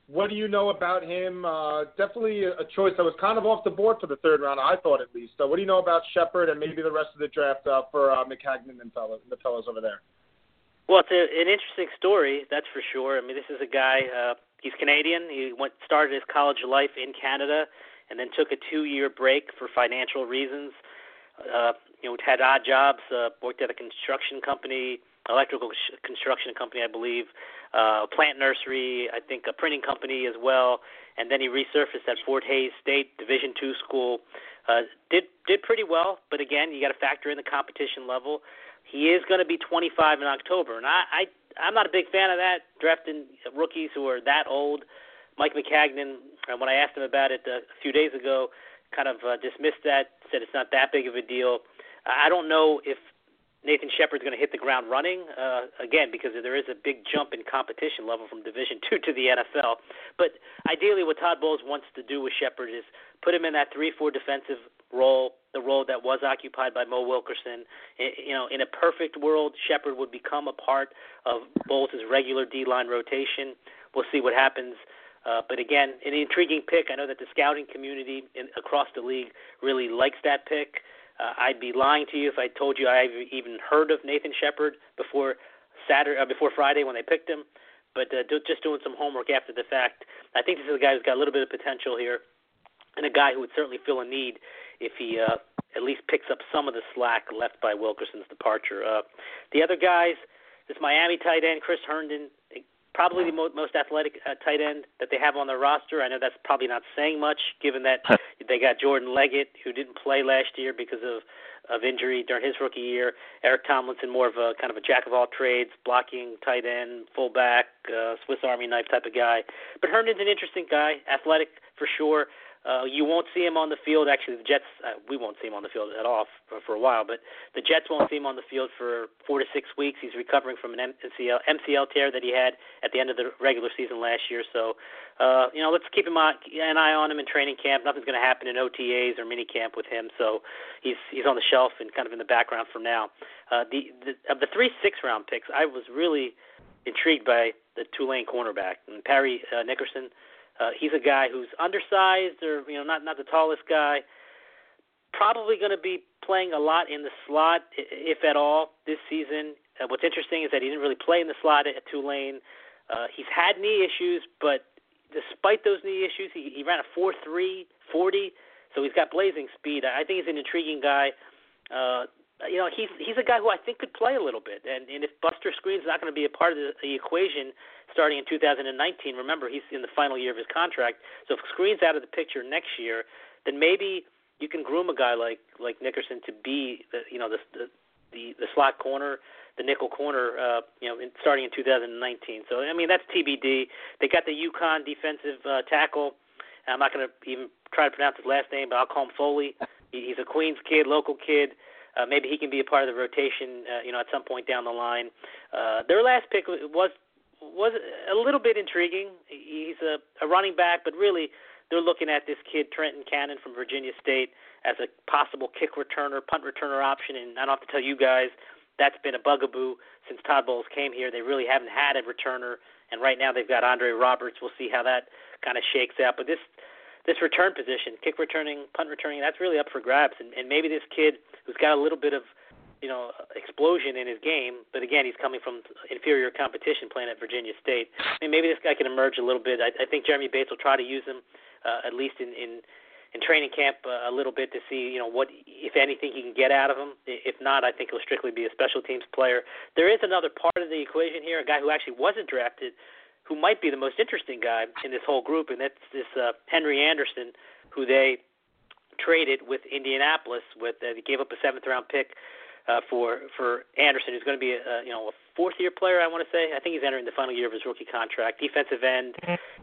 S3: what do you know about him? Uh, definitely a choice that was kind of off the board for the third round, I thought at least. Uh, what do you know about Shepherd and maybe the rest of the draft uh, for uh, Maccagnan and fellows, the fellows over there?
S6: Well, it's a, an interesting story, that's for sure. I mean, this is a guy. Uh, he's Canadian. He went started his college life in Canada, and then took a two-year break for financial reasons. Uh, you know, had odd jobs. Uh, worked at a construction company, electrical construction company, I believe, uh, plant nursery, I think a printing company as well. And then he resurfaced at Fort Hays State Division two school. Uh, did did pretty well, but again, you got to factor in the competition level. He is going to be 25 in October, and I, I I'm not a big fan of that drafting rookies who are that old. Mike Maccagnan, uh, when I asked him about it uh, a few days ago, kind of uh, dismissed that, said it's not that big of a deal. I don't know if Nathan Shepherd's going to hit the ground running uh, again because there is a big jump in competition level from Division Two to the NFL. But ideally, what Todd Bowles wants to do with Shepherd is put him in that three-four defensive role, the role that was occupied by Mo Wilkerson. You know, in a perfect world, Shepherd would become a part of Bowles' regular D-line rotation. We'll see what happens. Uh, but again, an intriguing pick. I know that the scouting community in, across the league really likes that pick. Uh, I'd be lying to you if I told you I've even heard of Nathan Shepherd before Saturday, uh, before Friday when they picked him. But uh, do, just doing some homework after the fact, I think this is a guy who's got a little bit of potential here, and a guy who would certainly fill a need if he uh, at least picks up some of the slack left by Wilkerson's departure. Uh, the other guys, this Miami tight end Chris Herndon, probably the mo- most athletic uh, tight end that they have on their roster. I know that's probably not saying much, given that <laughs> they got Jordan Leggett, who didn't play last year because of of injury during his rookie year. Eric Tomlinson, more of a kind of a jack of all trades, blocking tight end, fullback, uh, Swiss Army knife type of guy. But Herndon's an interesting guy, athletic for sure. Uh, you won't see him on the field. Actually, the Jets, uh, we won't see him on the field at all for, for a while. But the Jets won't see him on the field for four to six weeks. He's recovering from an MCL MCL tear that he had at the end of the regular season last year. So, uh, you know, let's keep him on, an eye on him in training camp. Nothing's going to happen in OTAs or mini camp with him. So he's he's on the shelf and kind of in the background for now. Uh, the, the of the three six round picks, I was really intrigued by the Tulane cornerback and Parry uh, Nickerson. He's a guy who's undersized, or you know, not not the tallest guy. Probably going to be playing a lot in the slot, if at all, this season. Uh, what's interesting is that he didn't really play in the slot at Tulane. Uh, he's had knee issues, but despite those knee issues, he, he ran a 4.3 40, so he's got blazing speed. I think he's an intriguing guy. Uh, uh, you know, he's he's a guy who I think could play a little bit. And and if Buster Skrine's not going to be a part of the, the equation starting in 2019, remember he's in the final year of his contract. So if Skrine's out of the picture next year, then maybe you can groom a guy like like Nickerson to be the you know the the the, the slot corner, the nickel corner, uh, you know, in, starting in 2019. So I mean that's TBD. They got the UConn defensive uh, tackle. I'm not going to even try to pronounce his last name, but I'll call him Foley. He, he's a Queens kid, local kid. Uh, maybe he can be a part of the rotation, uh, you know, at some point down the line. Uh, their last pick was was a little bit intriguing. He's a, a running back, but really they're looking at this kid Trenton Cannon from Virginia State as a possible kick returner, punt returner option. And I don't have to tell you guys that's been a bugaboo since Todd Bowles came here. They really haven't had a returner, and right now they've got Andre Roberts. We'll see how that kind of shakes out. But this this return position, kick returning, punt returning, that's really up for grabs. And, and maybe this kid who's got a little bit of you know explosion in his game, but again he's coming from inferior competition playing at Virginia State. I mean maybe this guy can emerge a little bit. I, I think Jeremy Bates will try to use him uh, at least in in in training camp uh, a little bit to see you know what if anything he can get out of him. If not, I think he'll strictly be a special teams player. There is another part of the equation here, a guy who actually wasn't drafted who might be the most interesting guy in this whole group, and that's this uh, Henry Anderson, who they traded with Indianapolis. With uh, they gave up a seventh round pick uh, for for Anderson, who's going to be a, you know a fourth year player. I want to say. I think he's entering the final year of his rookie contract. Defensive end,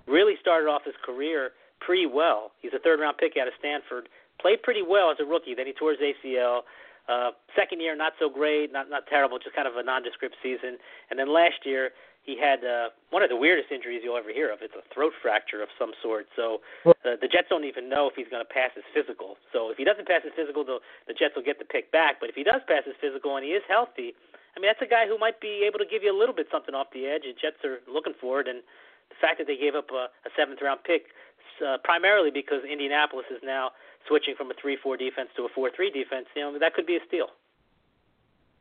S6: really started off his career pretty well. He's a third round pick out of Stanford. Played pretty well as a rookie. Then he tore his ACL. Uh, second year, not so great, not not terrible, just kind of a nondescript season. And then last year, he had uh, one of the weirdest injuries you'll ever hear of. It's a throat fracture of some sort. So uh, the Jets don't even know if he's going to pass his physical. So if he doesn't pass his physical, the, the Jets will get the pick back. But if he does pass his physical and he is healthy, I mean that's a guy who might be able to give you a little bit something off the edge. The Jets are looking for it, and the fact that they gave up a, a seventh round pick, uh, primarily because Indianapolis is now switching from a three-four defense to a four-three defense, you know that could be a steal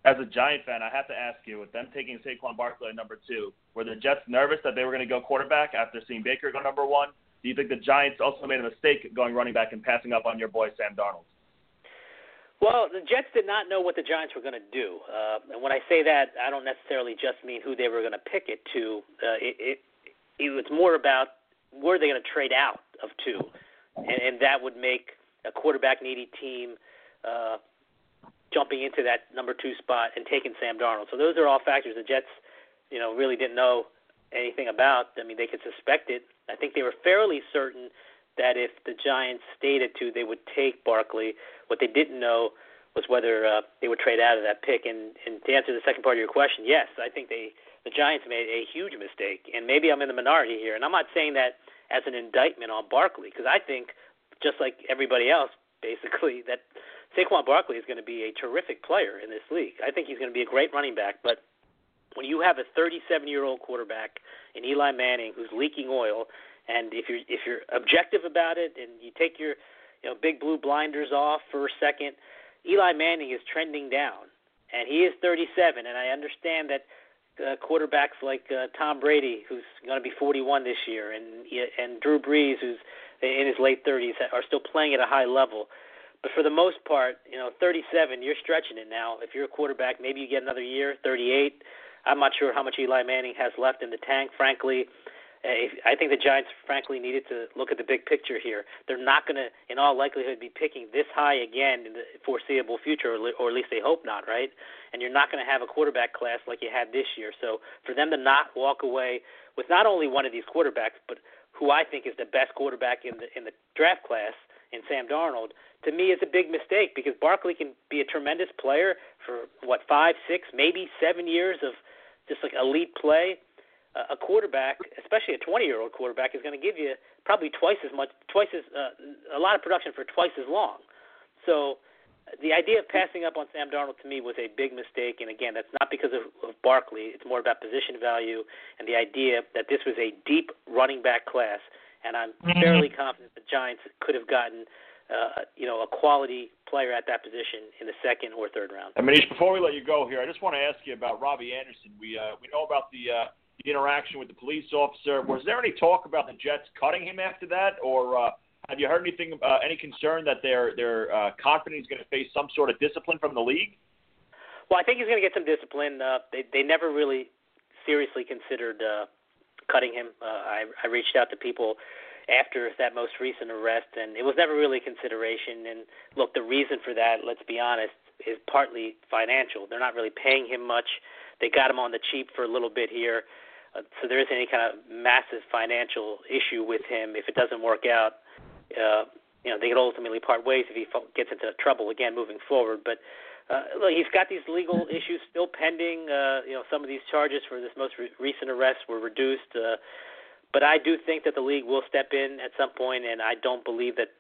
S5: as a Giant fan, I have to ask you, with them taking Saquon Barkley at number two, were the Jets nervous that they were going to go quarterback after seeing Baker go number one? Do you think the Giants also made a mistake going running back and passing up on your boy Sam Darnold?
S6: Well, the Jets did not know what the Giants were going to do, uh, and when I say that, I don't necessarily just mean who they were going to pick it to. Uh, it, it it was more about were they going to trade out of two, and, and that would make a quarterback needy team uh, jumping into that number two spot and taking Sam Darnold. So those are all factors the Jets, you know, really didn't know anything about. I mean, they could suspect it. I think they were fairly certain that if the Giants stayed at two, they would take Barkley. What they didn't know was whether uh, they would trade out of that pick. And, and to answer the second part of your question, yes, I think they the Giants made a huge mistake. And maybe I'm in the minority here, and I'm not saying that as an indictment on Barkley because I think, just like everybody else, basically that Saquon Barkley is going to be a terrific player in this league. I think he's going to be a great running back, but when you have a 37-year-old quarterback in Eli Manning who's leaking oil, and if you're if you're objective about it and you take your you know big blue blinders off for a second, Eli Manning is trending down, and he is 37, and I understand that uh, quarterbacks like uh, Tom Brady, who's going to be 41 this year, and and Drew Brees, who's in his late 30s, are still playing at a high level. But for the most part, you know, 37, you're stretching it now. If you're a quarterback, maybe you get another year, 38. I'm not sure how much Eli Manning has left in the tank, frankly. Uh, I think the Giants, frankly, needed to look at the big picture here. They're not going to, in all likelihood, be picking this high again in the foreseeable future, or at least they hope not, right? And you're not going to have a quarterback class like you had this year. So for them to not walk away with not only one of these quarterbacks, but who I think is the best quarterback in the in the draft class in Sam Darnold, to me is a big mistake because Barkley can be a tremendous player for what five, six, maybe seven years of just like elite play. Uh, a quarterback, especially a 20-year-old quarterback, is going to give you probably twice as much, twice as uh, a lot of production for twice as long. So the idea of passing up on Sam Darnold to me was a big mistake. And again, that's not because of, of Barkley. It's more about position value and the idea that this was a deep running back class. And I'm mm-hmm. fairly confident the Giants could have gotten uh, you know, a quality player at that position in the second or third round.
S5: And Manish, before we let you go here, I just want to ask you about Robbie Anderson. We uh, we know about the uh, the interaction with the police officer. Was there any talk about the Jets cutting him after that, or uh, have you heard anything, uh, any concern that their their uh, confident he's going to face some sort of discipline from the league?
S6: Well, I think he's going to get some discipline. Uh, they they never really seriously considered uh, cutting him. Uh, I I reached out to people after that most recent arrest, and it was never really consideration. And look, the reason for that, let's be honest, is partly financial. They're not really paying him much. They got him on the cheap for a little bit here, uh, so there isn't any kind of massive financial issue with him. If it doesn't work out, uh, you know, they could ultimately part ways if he gets into trouble again moving forward. But uh, look, he's got these legal <laughs> issues still pending. Uh, you know, some of these charges for this most re- recent arrest were reduced. Uh, but I do think that the league will step in at some point, and I don't believe that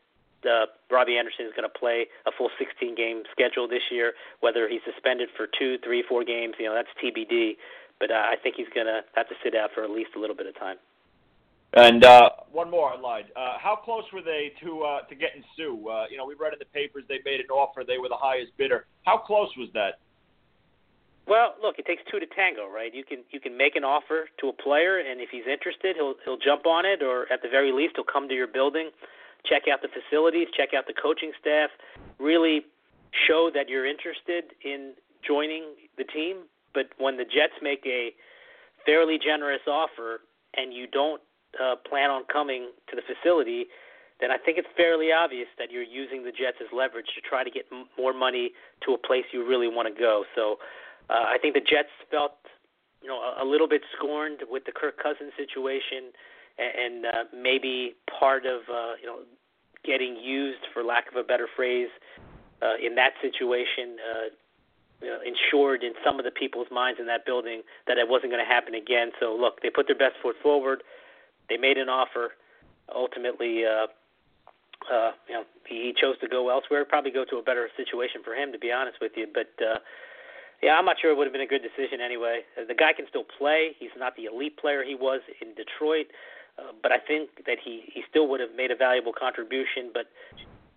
S6: uh, Robbie Anderson is going to play a full 16 game schedule this year. Whether he's suspended for two, three, four games, you know, that's TBD. But uh, I think he's going to have to sit out for at least a little bit of time.
S4: And uh, one more, I lied. Uh, how close were they to uh, to getting Suh? Uh, you know, we read in the papers they made an offer. They were the highest bidder. How close was that?
S6: Well, look, it takes two to tango, right? You can you can make an offer to a player, and if he's interested, he'll he'll jump on it, or at the very least, he'll come to your building check out the facilities, check out the coaching staff, really show that you're interested in joining the team. But when the Jets make a fairly generous offer and you don't uh, plan on coming to the facility, then I think it's fairly obvious that you're using the Jets as leverage to try to get m- more money to a place you really want to go. So uh, I think the Jets felt, you know, a, a little bit scorned with the Kirk Cousins situation and uh, maybe part of uh, you know getting used, for lack of a better phrase, uh, in that situation, uh, you know, ensured in some of the people's minds in that building that it wasn't going to happen again. So look, they put their best foot forward. They made an offer. Ultimately, uh, uh, you know, he chose to go elsewhere. Probably go to a better situation for him, to be honest with you. But uh, yeah, I'm not sure it would have been a good decision anyway. The guy can still play. He's not the elite player he was in Detroit. Uh, but I think that he he still would have made a valuable contribution. But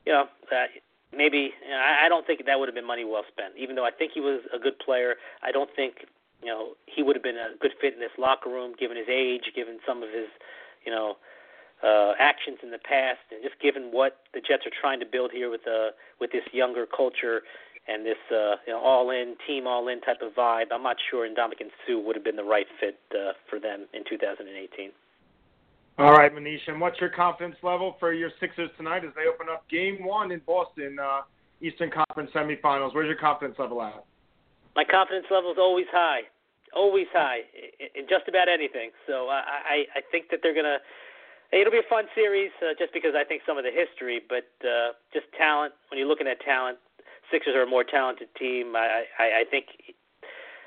S6: you know, uh, maybe you know, I don't think that would have been money well spent. Even though I think he was a good player, I don't think you know he would have been a good fit in this locker room, given his age, given some of his you know uh, actions in the past, and just given what the Jets are trying to build here with uh, with this younger culture and this uh, you know all-in team, all-in type of vibe. I'm not sure Ndamukong Suh would have been the right fit uh, for them in 2018.
S3: All right, Manish, and what's your confidence level for your Sixers tonight as they open up Game One in Boston, uh, Eastern Conference semifinals? Where's your confidence level at?
S6: My confidence level is always high, always high in just about anything. So I, I, I think that they're gonna. It'll be a fun series, uh, just because I think some of the history, but uh, just talent. When you're looking at talent, Sixers are a more talented team. I, I, I think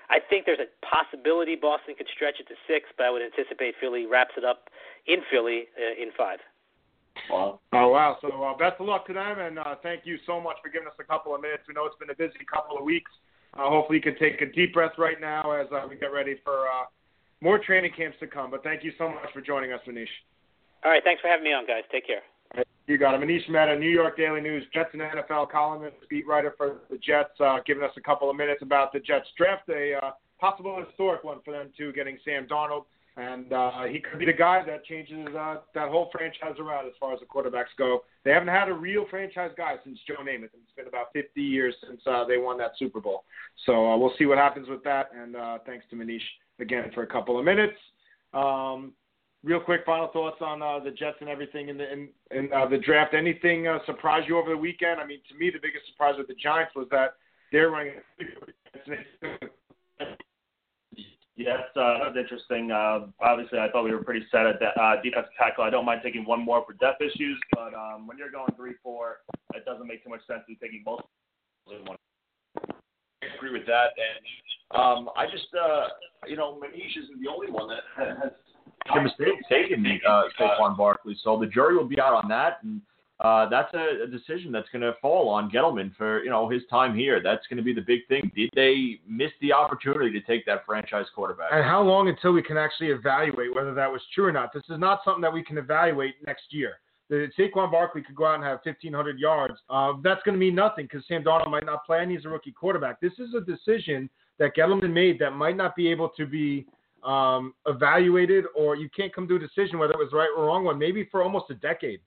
S6: I think there's a possibility Boston could stretch it to six, but I would anticipate Philly wraps it up in Philly uh, in five.
S3: Wow. Oh, wow. So uh, best of luck to them, and uh, thank you so much for giving us a couple of minutes. We know it's been a busy couple of weeks. Uh, hopefully, you can take a deep breath right now as uh, we get ready for uh, more training camps to come. But thank you so much for joining us, Manish.
S6: All right. Thanks for having me on, guys. Take care.
S3: You got it. Manish Mehta, New York Daily News, Jets and NFL columnist, beat writer for the Jets, uh, giving us a couple of minutes about the Jets draft, a uh, possible historic one for them too, getting Sam Darnold. and uh, he could be the guy that changes uh, that whole franchise around as far as the quarterbacks go. They haven't had a real franchise guy since Joe Namath. Been about 50 years since uh, they won that Super Bowl. So uh, we'll see what happens with that. And uh, thanks to Manish again for a couple of minutes. Um, real quick final thoughts on uh, the Jets and everything in the in, in uh, the draft. Anything uh, surprise you over the weekend? I mean, to me, the biggest surprise with the Giants was that they're running.
S5: Yes, uh, that was interesting. Uh, obviously, I thought we were pretty set at that uh, defensive tackle. I don't mind taking one more for depth issues, but um, when you're going three four, it doesn't make too much sense to be taking both.
S4: I agree with that, and um, I just, uh, you know, Manish isn't the only one that has a mistake taken uh, Saquon Barkley. So the jury will be out on that, and uh, that's a, a decision that's going to fall on Gettleman for you know his time here. That's going to be the big thing. Did they miss the opportunity to take that franchise quarterback?
S3: And how long until we can actually evaluate whether that was true or not? This is not something that we can evaluate next year. The Saquon Barkley could go out and have 1,500 yards. Uh, that's going to mean nothing because Sam Darnold might not play and he's a rookie quarterback. This is a decision that Gettleman made that might not be able to be um, evaluated, or you can't come to a decision whether it was right or wrong one, maybe for almost a decade.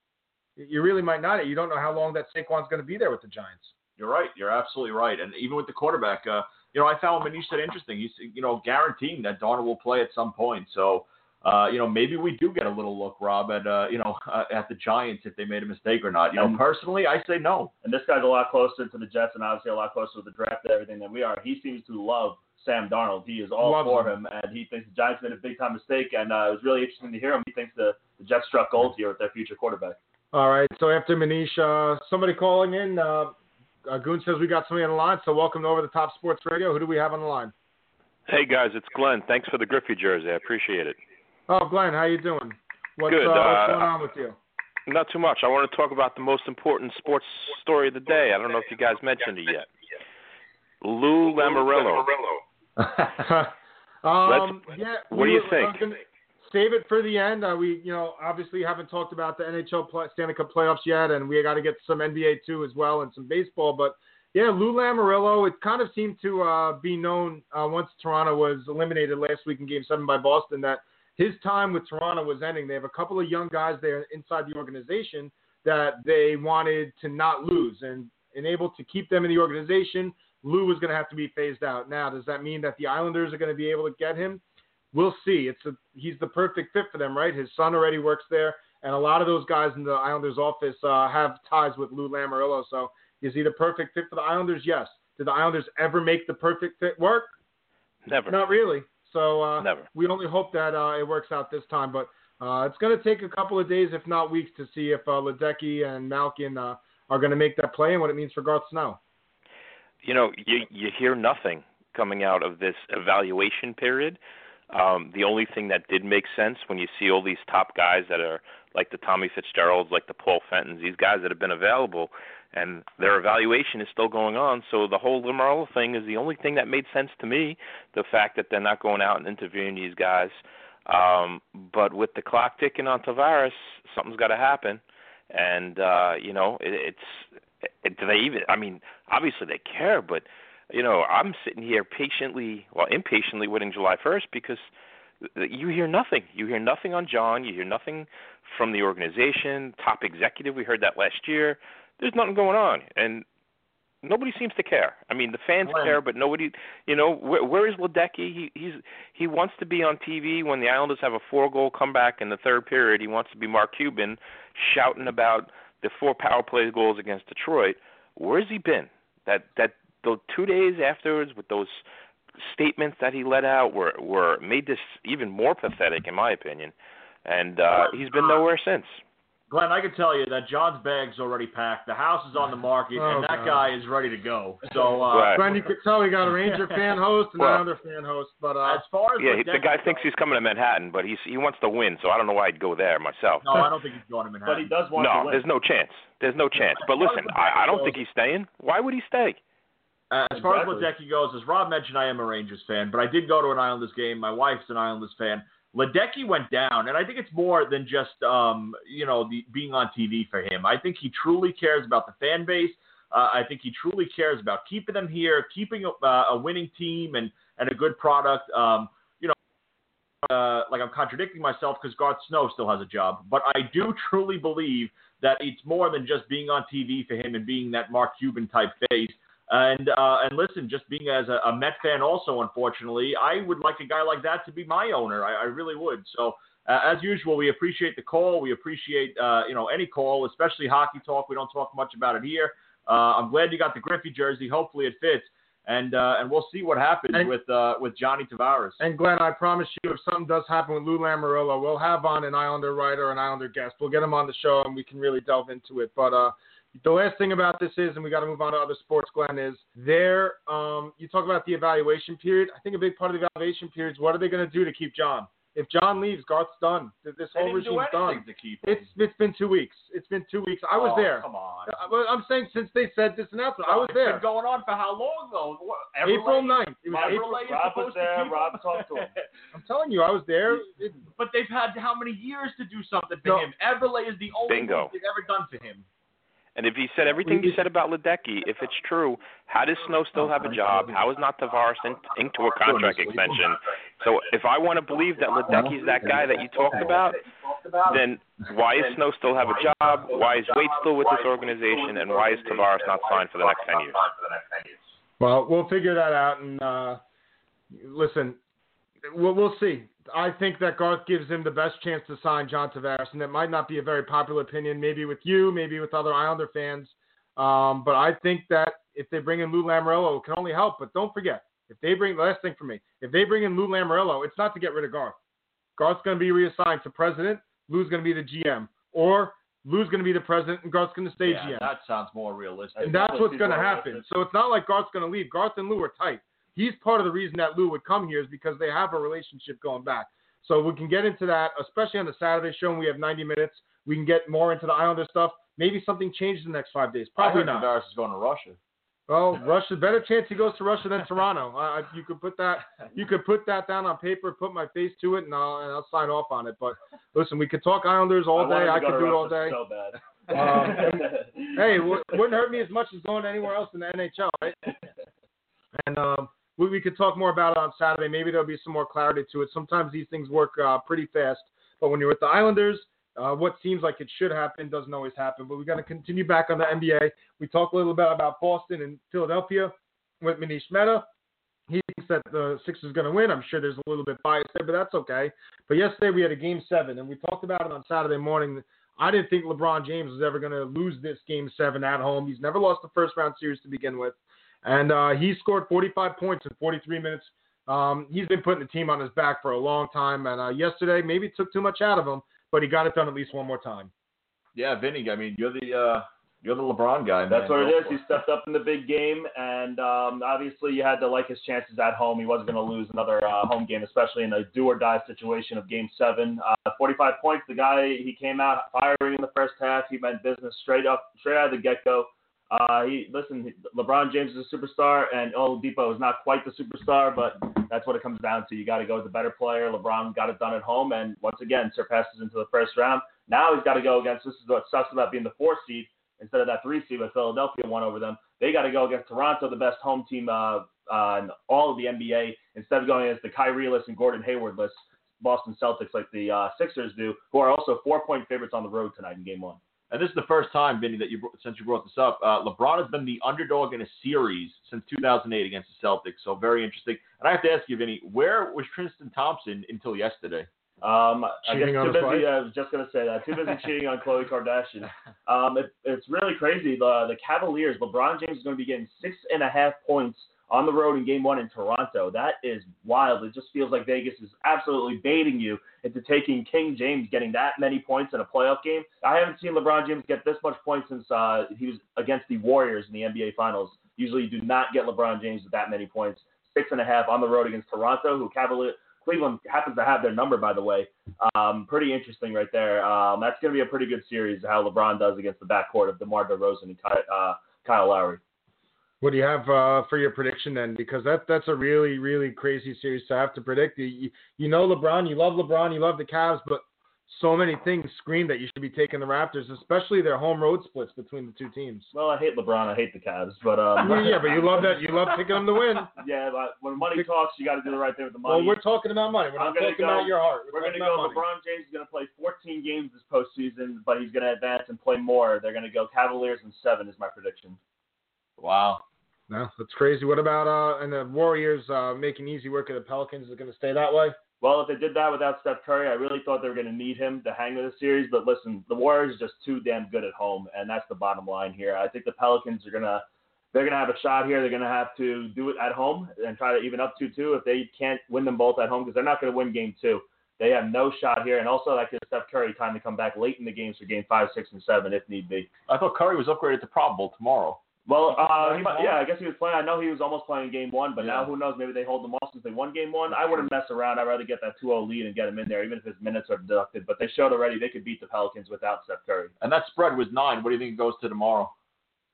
S3: You really might not. You don't know how long that Saquon's going to be there with the Giants.
S4: You're right. You're absolutely right. And even with the quarterback, uh, you know, I found Manish said interesting. He's you know guaranteeing that Darnold will play at some point. So. Uh, you know, maybe we do get a little look, Rob, at uh, you know, uh, <laughs> at the Giants if they made a mistake or not. You know,
S5: And-
S4: personally, I say no.
S5: And this guy's a lot closer to the Jets and obviously a lot closer to the draft and everything than we are. He seems to love Sam Darnold. He is all
S3: Loves
S5: for
S3: him.
S5: him, and he thinks the Giants made a big time mistake. And uh, it was really interesting to hear him. He thinks the, the Jets struck gold here with their future quarterback.
S3: All right. So after Manish, uh, somebody calling in. Uh, uh, Goon says we got somebody on the line. So welcome to over the top sports radio. Who do we have on the line?
S8: Hey guys, it's Glenn. Thanks for the Griffey jersey. I appreciate it.
S3: Oh, Glenn, how you doing? What's,
S8: Good,
S3: Uh, what's
S8: uh,
S3: going on with you?
S8: Not too much. I want to talk about the most important sports story of the day. I don't know if you guys mentioned it yet. Lou Lamoriello. <laughs>
S3: um, yeah.
S8: what do you
S3: were- I was
S8: think?
S3: Save it for the end. Uh, we, you know, obviously haven't talked about the NHL play, Stanley Cup playoffs yet, and we got to get some NBA too as well and some baseball. But yeah, Lou Lamoriello. It kind of seemed to uh, be known uh, once Toronto was eliminated last week in Game Seven by Boston that his time with Toronto was ending. They have a couple of young guys there inside the organization that they wanted to not lose, and and able to keep them in the organization. Lou was going to have to be phased out. Now, does that mean that the Islanders are going to be able to get him? We'll see. It's a, he's the perfect fit for them, right? His son already works there, and a lot of those guys in the Islanders office uh, have ties with Lou Lamoriello. So, is he the perfect fit for the Islanders? Yes. Did the Islanders ever make the perfect fit work?
S8: Never.
S3: Not really. So uh,
S8: Never.
S3: we only hope that uh, it works out this time. But uh, it's going to take a couple of days, if not weeks, to see if uh, Ledecky and Malkin uh, are going to make that play and what it means for Garth Snow.
S8: You know, you you hear nothing coming out of this evaluation period. Um, the only thing that did make sense when you see all these top guys that are like the Tommy Fitzgeralds, like the Paul Fentons, these guys that have been available, and their evaluation is still going on. So the whole Lamoriello thing is the only thing that made sense to me. The fact that they're not going out and interviewing these guys. Um, but with the clock ticking on Tavares, something's got to happen. And uh, you know, it, it's it, do they even? I mean, obviously they care, but you know, I'm sitting here patiently, well, impatiently waiting July 1st because you hear nothing. You hear nothing on John. You hear nothing from the organization, top executive. We heard that last year. There's nothing going on, and nobody seems to care. I mean, the fans
S4: Glenn.
S8: care, but nobody. You know, where, where is Ledecky? He he's he wants to be on TV when the Islanders have a four-goal comeback in the third period. He wants to be Mark Cuban, shouting about the four power play goals against Detroit. Where's he been? That that those two days afterwards with those statements that he let out were were made this even more pathetic in my opinion. And uh he's been nowhere since.
S4: Glenn, I can tell you that John's bag's already packed. The house is on the market,
S3: Oh,
S4: and that
S3: God.
S4: guy is ready to go. So, uh,
S8: Right.
S3: Glenn, you could tell we got a Ranger <laughs> fan host and
S8: Well-
S3: another fan host, but uh,
S4: as far as
S8: Yeah, he, the guy
S4: goes-
S8: thinks he's coming to Manhattan, but he's he wants to win, so I don't know why I'd go there myself.
S4: No, I don't think he's going to Manhattan.
S5: But he does want to
S8: No,
S5: win.
S8: there's no chance. There's no chance. But listen, <laughs> I, I don't think he's staying. Why would he stay?
S4: Uh, as far
S5: Exactly.
S4: as Ledecky goes, as Rob mentioned, I am a Rangers fan, but I did go to an Islanders game. My wife's an Islanders fan. Ledecky went down, and I think it's more than just um, you know the, being on TV for him. I think he truly cares about the fan base. Uh, I think he truly cares about keeping them here, keeping a, uh, a winning team and and a good product. Um, you know, uh, like I'm contradicting myself because Garth Snow still has a job, but I do <laughs> truly believe that it's more than just being on TV for him and being that Mark Cuban type face. And uh, and listen, just being as a, a Met fan, also unfortunately, I would like a guy like that to be my owner. I, I really would. So uh, as usual, we appreciate the call. We appreciate uh, you know any call, especially hockey talk. We don't talk much about it here. Uh, I'm glad you got the Griffey jersey. Hopefully it fits, and uh, and we'll see what happens
S3: And-
S4: with uh, with Johnny Tavares.
S3: And Glenn, I promise you, if something does happen with Lou Lamoriello, we'll have on an Islander writer, an Islander guest. We'll get him on the show, and we can really delve into it. But uh, the last thing about this is, and we got to move on to other sports, Glenn, is there. Um, you talk about the evaluation period. I think a big part of the evaluation period is what are they going to do to keep John? If John leaves, Garth's done. This
S4: They
S3: whole
S4: didn't
S3: regime's
S4: anything
S3: done.
S4: to keep him.
S3: It's it's been two weeks. It's been two weeks. I was
S4: Oh,
S3: there.
S4: Come on.
S3: Uh, I'm saying since they said this announcement, I was
S4: It's
S3: there.
S4: been going on for how long though? What,
S3: April
S4: Everlane-
S3: 9th. It was April.
S4: Everlane
S5: Rob was
S4: supposed to
S5: there, Rob talked to him. <laughs>
S3: I'm telling you, I was there. It,
S4: But they've had how many years to do something to
S3: No.
S4: him? Everlay is the only
S8: Bingo.
S4: one they've ever done to him.
S8: And if he said everything you said about Ledecky, if it's true, how does Snow still have a job? How is not Tavares in, to a contract extension? So if I want to believe that Ledecky's that guy that you talked about, then why is Snow still have a job? Why is Weight still with this organization? And why is Tavares not signed for the next ten years?
S3: Well, we'll figure that out. And uh, listen, we'll, we'll see. I think that Garth gives him the best chance to sign John Tavares, and that might not be a very popular opinion, maybe with you, maybe with other Islander fans. Um, but I think that if they bring in Lou Lamoriello, it can only help. But don't forget, if they bring last thing for me, if they bring in Lou Lamoriello, it's not to get rid of Garth. Garth's going to be reassigned to president. Lou's going to be the GM, or Lou's going to be the president, and Garth's going to stay
S4: yeah,
S3: GM.
S4: that sounds more realistic.
S3: And that's what's going to happen. So it's not like Garth's going to leave. Garth and Lou are tight. He's part of the reason that Lou would come here is because they have a relationship going back. So we can get into that, especially on the Saturday show And we have 90 minutes. We can get more into the Islander stuff. Maybe something changes in the next five days. Probably
S4: I
S3: not.
S4: Tavares is going to Russia.
S3: Well, <laughs> Russia, better chance he goes to Russia than Toronto. Uh, you could put that, you could put that down on paper, put my face to it, and I'll, and I'll sign off on it. But listen, we could talk Islanders all
S5: wanted
S3: day. I could do it all day.
S5: So bad.
S3: Um, <laughs> hey, wou- wouldn't hurt me as much as going anywhere else in the NHL, right? And um, we, we could talk more about it on Saturday. Maybe there'll be some more clarity to it. Sometimes these things work uh, pretty fast, but when you're with the Islanders, uh, what seems like it should happen doesn't always happen. But we're going to continue back on the NBA. We talked a little bit about Boston and Philadelphia with Manish Mehta. He thinks that the Sixers are going to win. I'm sure there's a little bit bias there, but that's okay. But yesterday we had a game seven, and we talked about it on Saturday morning. I didn't think LeBron James was ever going to lose this game seven at home. He's never lost a first round series to begin with. And uh, he scored 45 points in 43 minutes. Um, he's been putting the team on his back for a long time. And uh, yesterday, maybe it took too much out of him, but he got it done at least one more time.
S4: Yeah, Vinny. I mean, you're the uh, you're the LeBron guy. Man.
S5: That's what it
S4: Go
S5: is.
S4: for
S5: He stepped up in the big game, and um, obviously you had to like his chances at home. He wasn't going to lose another uh, home game, especially in a do or die situation of Game Seven. Uh, 45 points. The guy he came out firing in the first half. He meant business straight up, straight out of the get go. Uh, he listen. LeBron James is a superstar, and Oladipo is not quite the superstar, but that's what it comes down to. You got to go with the better player. LeBron got it done at home, and once again surpasses into the first round. Now he's got to go against. This is what sucks about being the four seed instead of that three seed with Philadelphia won over them. They got to go against Toronto, the best home team uh, uh, in all of the NBA, instead of going against the Kyrie list and Gordon Hayward list, Boston Celtics like the uh, Sixers do, who are also four-point favorites on the road tonight in Game One.
S4: And this is the first time, Vinny, that you since you brought this up, uh, LeBron has been the underdog in a series since 2008 against the Celtics. So very interesting. And I have to ask you, Vinny, where was Tristan Thompson until yesterday?
S5: Um, I guess
S3: Cheating on
S5: too
S3: his
S5: busy.
S3: wife?
S5: I was just gonna say that. Too busy cheating on Khloe Kardashian. Um, it, it's really crazy. The the Cavaliers. LeBron James is going to be getting six and a half points on the road in Game One in Toronto. That is wild. It just feels like Vegas is absolutely baiting you into taking King James getting that many points in a playoff game. I haven't seen LeBron James get this much points since uh, he was against the Warriors in the NBA Finals. Usually, you do not get LeBron James with that many points. Six and a half on the road against Toronto, who Cavalier Cleveland happens to have their number, by the way. Um, pretty interesting right there. Um, that's going to be a pretty good series. How LeBron does against the backcourt of DeMar DeRozan and uh, Kyle Lowry.
S3: What do you have uh, for your prediction then? Because that that's a really really crazy series to have to predict. You, you know LeBron, you love LeBron, you love the Cavs, but so many things scream that you should be taking the Raptors, especially their home road splits between the two teams.
S5: Well, I hate LeBron. I hate the Cavs, but um, <laughs>
S3: yeah, but you love that. You love picking them to win. <laughs>
S5: yeah, but when money talks, you got to do the right thing with the money.
S3: Well, we're talking about money. We're
S5: I'm
S3: not talking
S5: go-
S3: about your heart.
S5: We're going to go.
S3: about money.
S5: LeBron James is going to play 14 games this postseason, but he's going to advance and play more. They're going to go Cavaliers in seven, is my prediction.
S4: Wow.
S3: No, that's crazy. What about uh and the Warriors uh making easy work of the Pelicans? Is it going to stay that way?
S5: Well, if they did that without Steph Curry, I really thought they were going to need him to hang with the series. But listen, the Warriors are just too damn good at home, and that's the bottom line here. I think the Pelicans are gonna they're gonna have a shot here. They're gonna have to do it at home and try to even up two two. If they can't win them both at home, because they're not going to win game two, they have no shot here. And also, that gives Steph Curry time to come back late in the games for game five, six, and seven if need be.
S4: I thought Curry was upgraded to probable tomorrow.
S5: Well, uh, he
S4: Game
S5: might,
S4: one?
S5: yeah, I guess he was playing. I know he was almost playing game one, but now who knows? Maybe they hold them off since they won game one. I wouldn't mess around. I'd rather get that 2-0 lead and get him in there, even if his minutes are deducted. But they showed already they could beat the Pelicans without Steph Curry.
S4: And that spread was nine. What do you think it goes to tomorrow?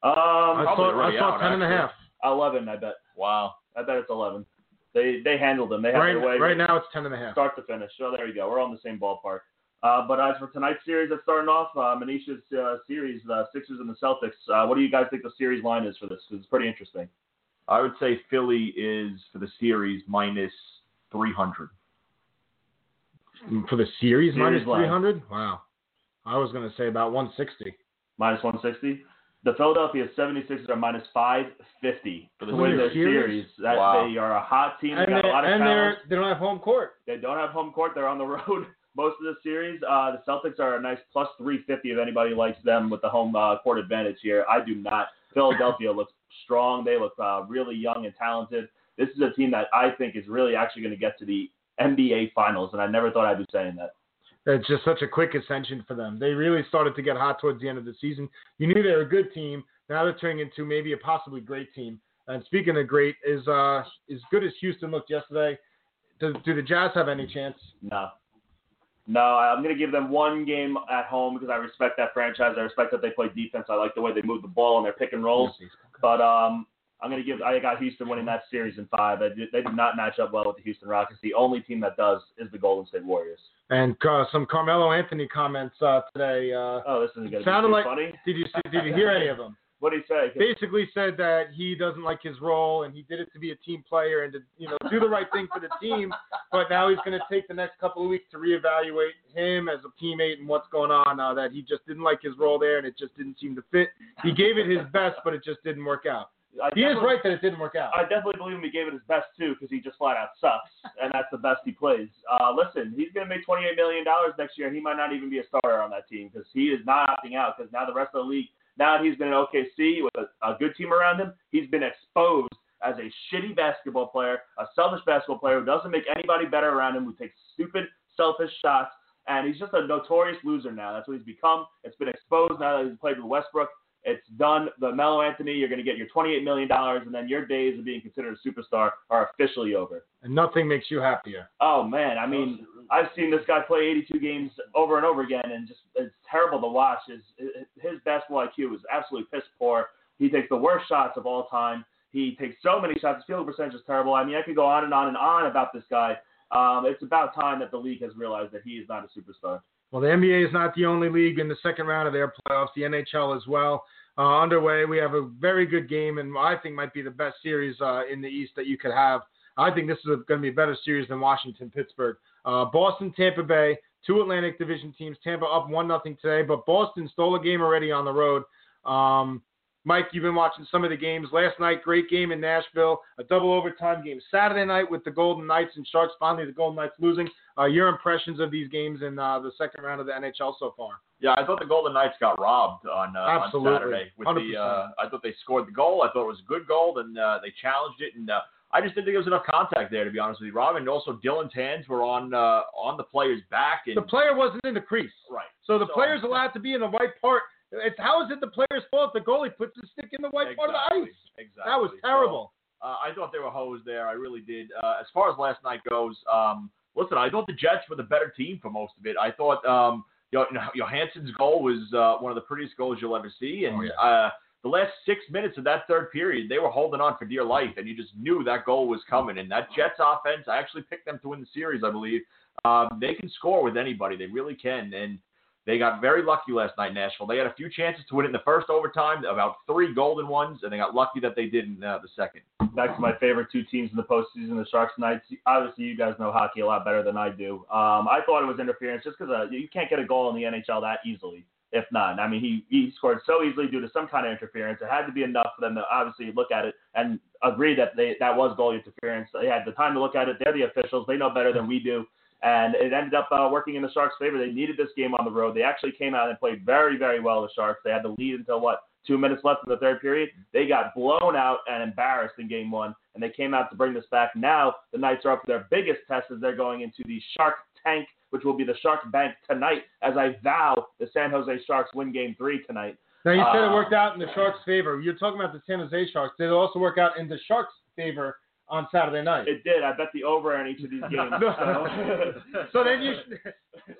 S5: Um,
S3: I saw I saw
S4: out,
S3: ten and a half.
S5: 11, I bet.
S4: Wow.
S5: I bet it's 11. They they handled them. They had
S3: Right,
S5: their way
S3: right now it's ten and a half.
S5: start to finish. So there you go. We're on the same ballpark. Uh, but as for tonight's series that's starting off, uh, Manish's uh, series, the Sixers and the Celtics, uh, what do you guys think the series line is for this? 'Cause it's pretty interesting.
S4: I would say Philly is for the series minus 300.
S3: For the series,
S5: Series
S3: three hundred. Wow. I was going to say about one sixty.
S5: Minus 160. The Philadelphia 76ers are minus 550 for the
S3: To
S5: win
S3: win
S5: their
S3: their series?
S5: series. That
S4: Wow.
S5: they are a hot team. They
S3: And,
S5: got
S3: they,
S5: a lot of
S3: and they're they don't have home court.
S5: They don't have home court. They're on the <laughs> road most of the series. Uh, the Celtics are a nice plus 350 if anybody likes them with the home uh, court advantage here. I do not. <laughs> Philadelphia looks strong. They look uh, really young and talented. This is a team that I think is really actually going to get to the NBA Finals, and I never thought I'd be saying that.
S3: It's just such a quick ascension for them. They really started to get hot towards the end of the season. You knew they were a good team. Now they're turning into maybe a possibly great team. And speaking of great, is uh as good as Houston looked yesterday. Do, do the Jazz have any chance?
S5: No. No, I'm going to give them one game at home because I respect that franchise. I respect that they play defense. I like the way they move the ball and their pick and rolls. But um, I'm going to give. I got Houston winning that series in five. They do, they do not match up well with the Houston Rockets. The only team that does is the Golden State Warriors.
S3: And uh, some Carmelo Anthony comments uh, today. Uh,
S5: Oh, this isn't going to
S3: Sounded like-
S5: funny.
S3: did you see, did you hear any of them? <laughs>
S5: What did he say?
S3: Basically said that he doesn't like his role and he did it to be a team player and to you know do the right thing for the team. <laughs> But now he's going to take the next couple of weeks to reevaluate him as a teammate and what's going on. Uh, that he just didn't like his role there and it just didn't seem to fit. He gave it his best, but it just didn't work out.
S5: I
S3: He is right that it didn't work out.
S5: I definitely believe him. He gave it his best too, because he just flat out sucks, and that's the best he plays. Uh, listen, he's going to make 28 million dollars next year, and he might not even be a starter on that team because he is not opting out. Because now the rest of the league, now that he's been in OKC with a, a good team around him, he's been exposed as a shitty basketball player, a selfish basketball player who doesn't make anybody better around him, who takes stupid, selfish shots, and he's just a notorious loser now. That's what he's become. It's been exposed now that he's played with Westbrook. It's done. The Mello Anthony, you're going to get your $28 million, and then your days of being considered a superstar are officially over.
S3: And nothing makes you happier.
S5: Oh, man. I mean, I've seen this guy play 82 games over and over again, and just it's terrible to watch. His, his basketball IQ is absolutely piss poor. He takes the worst shots of all time. He takes so many shots. His field percentage is terrible. I mean, I could go on and on and on about this guy. Um, it's about time that the league has realized that he is not a superstar.
S3: Well, the NBA is not the only league in the second round of their playoffs. The NHL as well uh, underway. We have a very good game, and I think might be the best series uh, in the East that you could have. I think this is going to be a better series than Washington Pittsburgh. Uh, Boston, Tampa Bay, two Atlantic Division teams. Tampa up one nothing today, but Boston stole a game already on the road. Um, Mike, you've been watching some of the games last night. Great game in Nashville, a double overtime game Saturday night with the Golden Knights and Sharks. Finally, the Golden Knights losing. Uh, your impressions of these games in uh, the second round of the NHL so far?
S4: Yeah, I thought the Golden Knights got robbed on uh, on Saturday. With
S3: 100%.
S4: the, uh, I thought they scored the goal. I thought it was a good goal, and uh, they challenged it. And uh, I just didn't think there was enough contact there, to be honest with you, Rob. And also, Dylan's hands were on uh, on the player's back. And
S3: The player wasn't in the crease.
S4: right.
S3: So the
S4: So-
S3: player's allowed to be in the white part. It's how is it the player's fault the goalie puts his stick in the white part of the ice?
S4: Exactly.
S3: That was
S4: So,
S3: terrible.
S4: uh, I thought they were hosed there. I really did. Uh, as far as last night goes, um, listen, I thought the Jets were the better team for most of it. I thought um, Joh- Johansen's goal was uh, one of the prettiest goals you'll ever see, and
S3: Oh, yeah.
S4: uh, the last six minutes of that third period, they were holding on for dear life, and you just knew that goal was coming. And that Jets offense, I actually picked them to win the series, I believe. Um, they can score with anybody, they really can, and. They got very lucky last night, Nashville. They had a few chances to win it in the first overtime, about three golden ones, and they got lucky that they did in uh, the second.
S5: back to my favorite two teams in the postseason, the Sharks and Knights. Obviously, you guys know hockey a lot better than I do. Um, I thought it was interference just because uh, you can't get a goal in the NHL that easily, if not. I mean, he, he scored so easily due to some kind of interference. It had to be enough for them to obviously look at it and agree that they, that was goal interference. They had the time to look at it. They're the officials. They know better than we do. And it ended up uh, working in the Sharks' favor. They needed this game on the road. They actually came out and played very, very well, the Sharks. They had the lead until, what, two minutes left in the third period. They got blown out and embarrassed in game one, and they came out to bring this back. Now the Knights are up to their biggest test as they're going into the Shark Tank, which will be the Shark Bank tonight, as I vow the San Jose Sharks win game three tonight.
S3: Now you said
S5: Uh,
S3: it worked out in the Sharks' favor. You're talking about the San Jose Sharks. Did it also work out in the Sharks' favor on Saturday night?
S5: It did. I bet the over on each of these games. So, <laughs>
S3: so then you,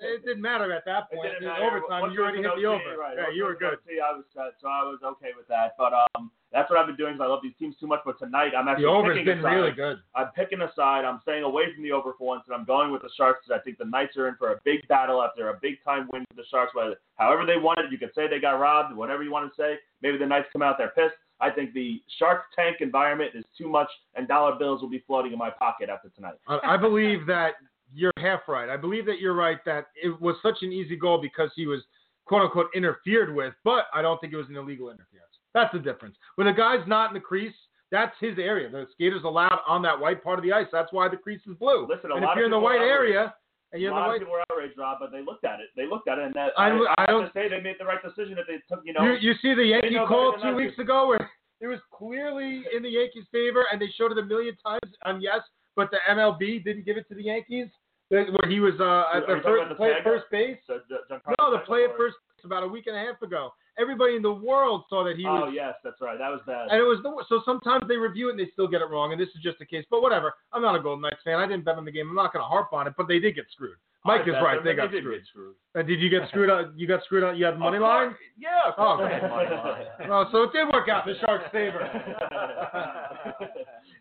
S3: it didn't matter at that
S5: It
S3: point.
S5: didn't matter.
S3: overtime,
S5: Once
S3: you already hit the over.
S5: Right.
S3: Yeah, you were good.
S5: OT, I was so I was okay with that. But um, that's what I've been doing. 'cause I love these teams too much. But tonight, I'm actually The
S3: over's
S5: picking
S3: been
S5: a side.
S3: really good.
S5: I'm picking a side. I'm staying away from the over for once, and I'm going with the Sharks because I think the Knights are in for a big battle after a big time win for the Sharks. Whether however they won it, you could say they got robbed, whatever you want to say. Maybe the Knights come out there pissed. I think the Shark Tank environment is too much, and dollar bills will be floating in my pocket after tonight.
S3: I I believe that you're half right. I believe that you're right that it was such an easy goal because he was quote unquote interfered with, but I don't think it was an illegal interference. That's the difference. When a guy's not in the crease, that's his area. The skater's allowed on that white part of the ice. That's why the crease is blue.
S5: Listen, a
S3: and
S5: lot
S3: if
S5: of
S3: you're in the white area and you're in the white,
S5: of people were outraged, Rob, but they looked at it. They looked at it, and that
S3: I-
S5: I,
S3: I
S5: have
S3: don't-
S5: to say they made the right decision if they took, you know.
S3: you, you see the Yankee call two weeks ago where it was clearly in the Yankees' favor, and they showed it a million times on yes, but the MLB didn't give it to the Yankees. Where he was uh, at the first,
S5: the
S3: play at first base.
S5: So, J- Giancarlo
S3: No, the play at first base about a week and a half ago. Everybody in the world saw that he
S5: Oh
S3: was
S5: yes, that's right. That was bad.
S3: And it was the so sometimes they review it and they still get it wrong, and this is just a case. But whatever. I'm not a Golden Knights fan. I didn't bet on the game. I'm not going to harp on it, but they did get screwed. Mike
S5: I
S3: is right.
S5: them,
S3: They got
S5: did
S3: screwed.
S5: get screwed.
S3: Uh, did you get <laughs> screwed? On, you got screwed on. You had money line.
S5: Yeah.
S3: Oh, okay.
S5: money line.
S3: Oh, so it did work out in the Sharks' favor <laughs>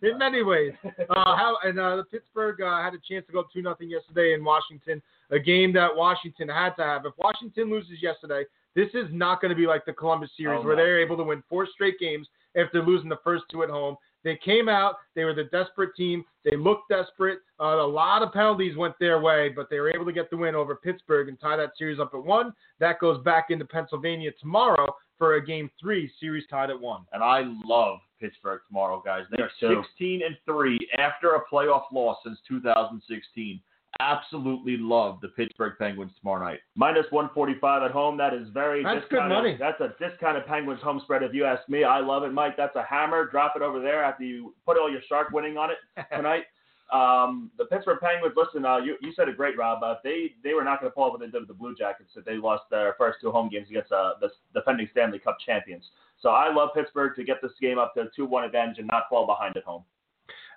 S3: in many ways. Uh, how and uh, the Pittsburgh uh, had a chance to go up two nothing yesterday in Washington, a game that Washington had to have. If Washington loses yesterday, this is not going to be like the Columbus series
S5: Oh,
S3: where
S5: no.
S3: they're able to win four straight games after losing the first two at home. They came out. They were the desperate team. They looked desperate. Uh, a lot of penalties went their way, but they were able to get the win over Pittsburgh and tie that series up at one. That goes back into Pennsylvania tomorrow for a game three, series tied at one.
S4: And I love Pittsburgh tomorrow, guys. They are 16 and three after a playoff loss since 2016. Absolutely love the Pittsburgh Penguins tomorrow night.
S5: Minus 145 at home. That is very
S3: That's good money.
S5: That's a discounted Penguins home spread if you ask me. I love it, Mike. That's a hammer. Drop it over there after you put all your shark winning on it <laughs> tonight. Um, the Pittsburgh Penguins. Listen, uh, you, you said it great, Rob. Uh, they they were not going to pull up what they did with the Blue Jackets if they lost their first two home games against uh, the defending Stanley Cup champions. So I love Pittsburgh to get this game up to two one advantage and not fall behind at home.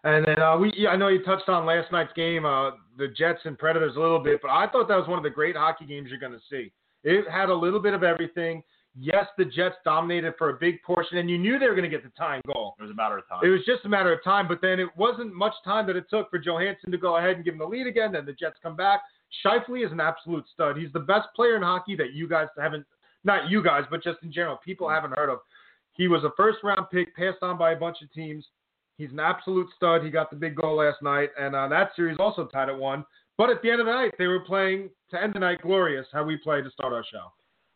S3: And then uh, we, yeah, I know you touched on last night's game, uh, the Jets and Predators a little bit, but I thought that was one of the great hockey games you're going to see. It had a little bit of everything. Yes, the Jets dominated for a big portion, and you knew they were going to get the tying goal.
S4: It was a matter of time.
S3: It was just a matter of time, but then it wasn't much time that it took for Johansen to go ahead and give them the lead again. Then the Jets come back. Scheifele is an absolute stud. He's the best player in hockey that you guys haven't, not you guys, but just in general, people haven't heard of. He was a first round pick, passed on by a bunch of teams. He's an absolute stud. He got the big goal last night, and uh, that series also tied at one. But at the end of the night, they were playing to end the night glorious, how we play to start our show.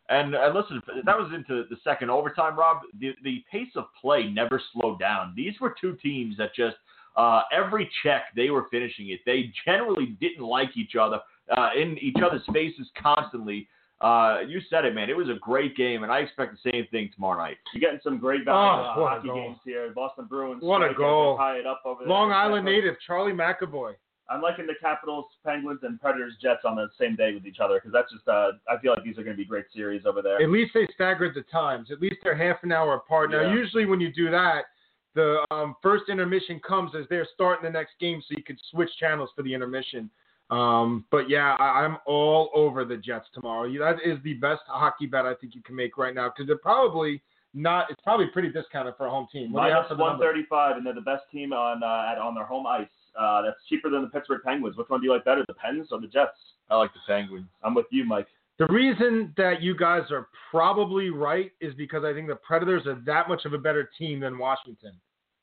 S4: And and listen, that was into the second overtime, Rob. The the pace of play never slowed down. These were two teams that just uh, every check they were finishing it. They generally didn't like each other uh, in each other's faces constantly. Uh, you said it, man. It was a great game, and I expect the same thing tomorrow night.
S5: You're getting some great value
S3: Oh,
S5: uh, hockey games here. Boston Bruins.
S3: What a
S5: strike
S3: goal.
S5: Tie it up over there.
S3: Long Island native Charlie McAvoy.
S5: I'm liking the Capitals, Penguins, and Predators, Jets on the same day with each other because that's just. Uh, I feel like these are going to be great series over there.
S3: At least they staggered the times. At least they're half an hour apart. Now,
S5: Yeah.
S3: usually when you do that, the um, first intermission comes as they're starting the next game, so you could switch channels for the intermission. Um, but yeah, I, I'm all over the Jets tomorrow. That is the best hockey bet I think you can make right now because they're probably not. It's probably pretty discounted for a home team. What do you have
S5: Minus
S3: for the number?
S5: 135, and they're the best team on uh, at on their home ice. Uh, that's cheaper than the Pittsburgh Penguins. Which one do you like better, the Pens or the Jets?
S4: I like the Penguins.
S5: I'm with you, Mike.
S3: The reason that you guys are probably right is because I think the Predators are that much of a better team than Washington.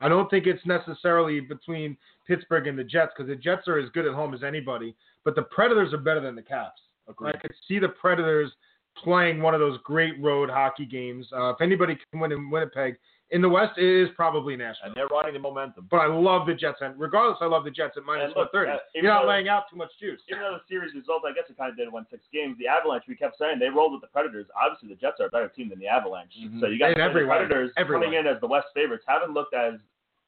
S3: I don't think it's necessarily between Pittsburgh and the Jets because the Jets are as good at home as anybody, but the Predators are better than the Caps. I could see the Predators playing one of those great road hockey games. Uh, if anybody can win in Winnipeg, in the West, it is probably Nashville.
S4: And they're riding the momentum.
S3: But I love the Jets, and regardless, I love the Jets at minus
S5: And look,
S3: 130.
S5: uh,
S3: You're not
S5: though-
S3: laying out too much juice.
S5: Even though the series result, I guess it kind of did win six games. The Avalanche, we kept saying they rolled with the Predators. Obviously, the Jets are a better team than the Avalanche.
S4: Mhm.
S5: So you got the. Predators coming in as the West favorites haven't looked as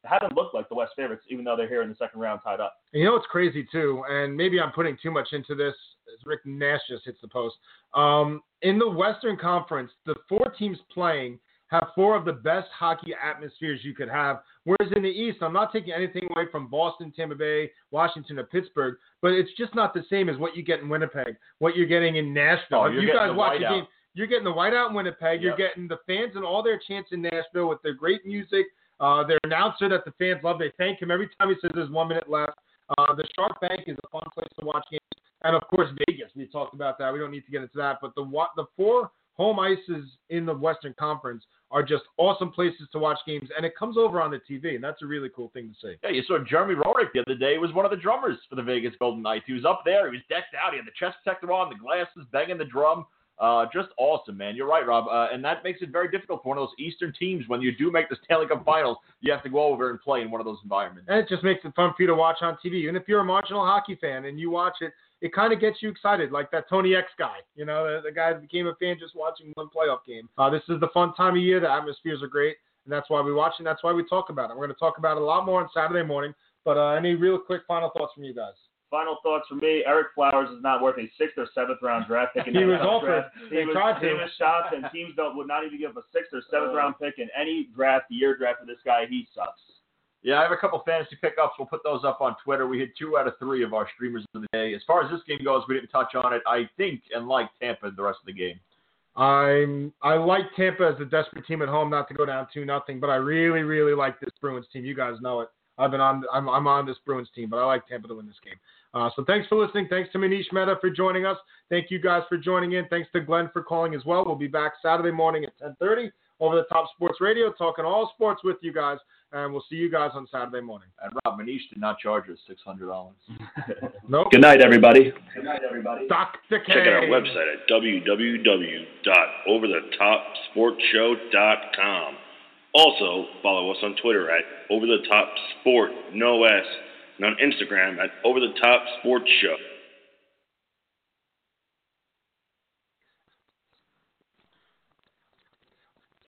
S5: haven't looked like the West favorites, even though they're here in the second round tied up.
S3: You know what's crazy too, and maybe I'm putting too much into this as Rick Nash just hits the post. Um, in the Western Conference, the four teams playing have four of the best hockey atmospheres you could have. Whereas in the East, I'm not taking anything away from Boston, Tampa Bay, Washington, or Pittsburgh, but it's just not the same as what you get in Winnipeg, what you're getting in Nashville.
S4: Oh, getting
S3: guys
S4: the
S3: watch
S4: whiteout.
S3: game, you're getting the whiteout in Winnipeg. You're getting the fans and all their chants in Nashville with their great music. Uh, their announcer that the fans love, they thank him every time he says there's one minute left. Uh, the Shark Bank is a fun place to watch games, and of course Vegas. We talked about that. We don't need to get into that, but the the four home ices in the Western Conference are just awesome places to watch games, and it comes over on the TV, and that's a really cool thing to see.
S4: Yeah, you saw Jeremy Roenick the other day. He was one of the drummers for the Vegas Golden Knights. He was up there. He was decked out. He had the chest protector on, the glasses, banging the drum. Uh, just awesome, man. You're right, Rob. Uh, and that makes it very difficult for one of those Eastern teams when you do make the Stanley Cup Finals. You have to go over and play in one of those environments.
S3: And it just makes it fun for you to watch on TV. And if you're a marginal hockey fan and you watch it, it kind of gets you excited, like that Tony X guy. You know, the, the guy that became a fan just watching one playoff game. Uh, this is the fun time of year. The atmospheres are great, and that's why we watch and that's why we talk about it. We're going to talk about it a lot more on Saturday morning. But uh, any real quick final thoughts from you guys?
S5: Final thoughts from me: Ereck Flowers is not worth a sixth or seventh round draft pick. In <laughs>
S3: He was offered.
S5: He
S3: They
S5: was,
S3: tried
S5: he
S3: to.
S5: was shopped, and teams don't would not even give a sixth or seventh round pick in any draft, year draft for this guy. He sucks.
S4: Yeah, I have a couple fantasy pickups. We'll put those up on Twitter. We hit two out of three of our streamers of the day. As far as this game goes, we didn't touch on it. I think and like Tampa the rest of the game.
S3: I'm I like Tampa as a desperate team at home not to go down two nothing, but I really really like this Bruins team. You guys know it. I've been on I'm I'm on this Bruins team, but I like Tampa to win this game. Uh, so thanks for listening. Thanks to Manish Mehta for joining us. Thank you guys for joining in. Thanks to Glenn for calling as well. We'll be back Saturday morning at 10:30 over the Top Sports Radio, talking all sports with you guys, and we'll see you guys on Saturday morning.
S4: And Rob Manish did not charge us six hundred dollars. <laughs>
S3: Nope.
S2: Good night, everybody.
S5: Good night, everybody.
S3: Dr. K.
S2: Check out our website at www.overthetopsportshow.com. Also, follow us on Twitter at Over the Top Sport, no S, and on Instagram at Over the Top Sports Show.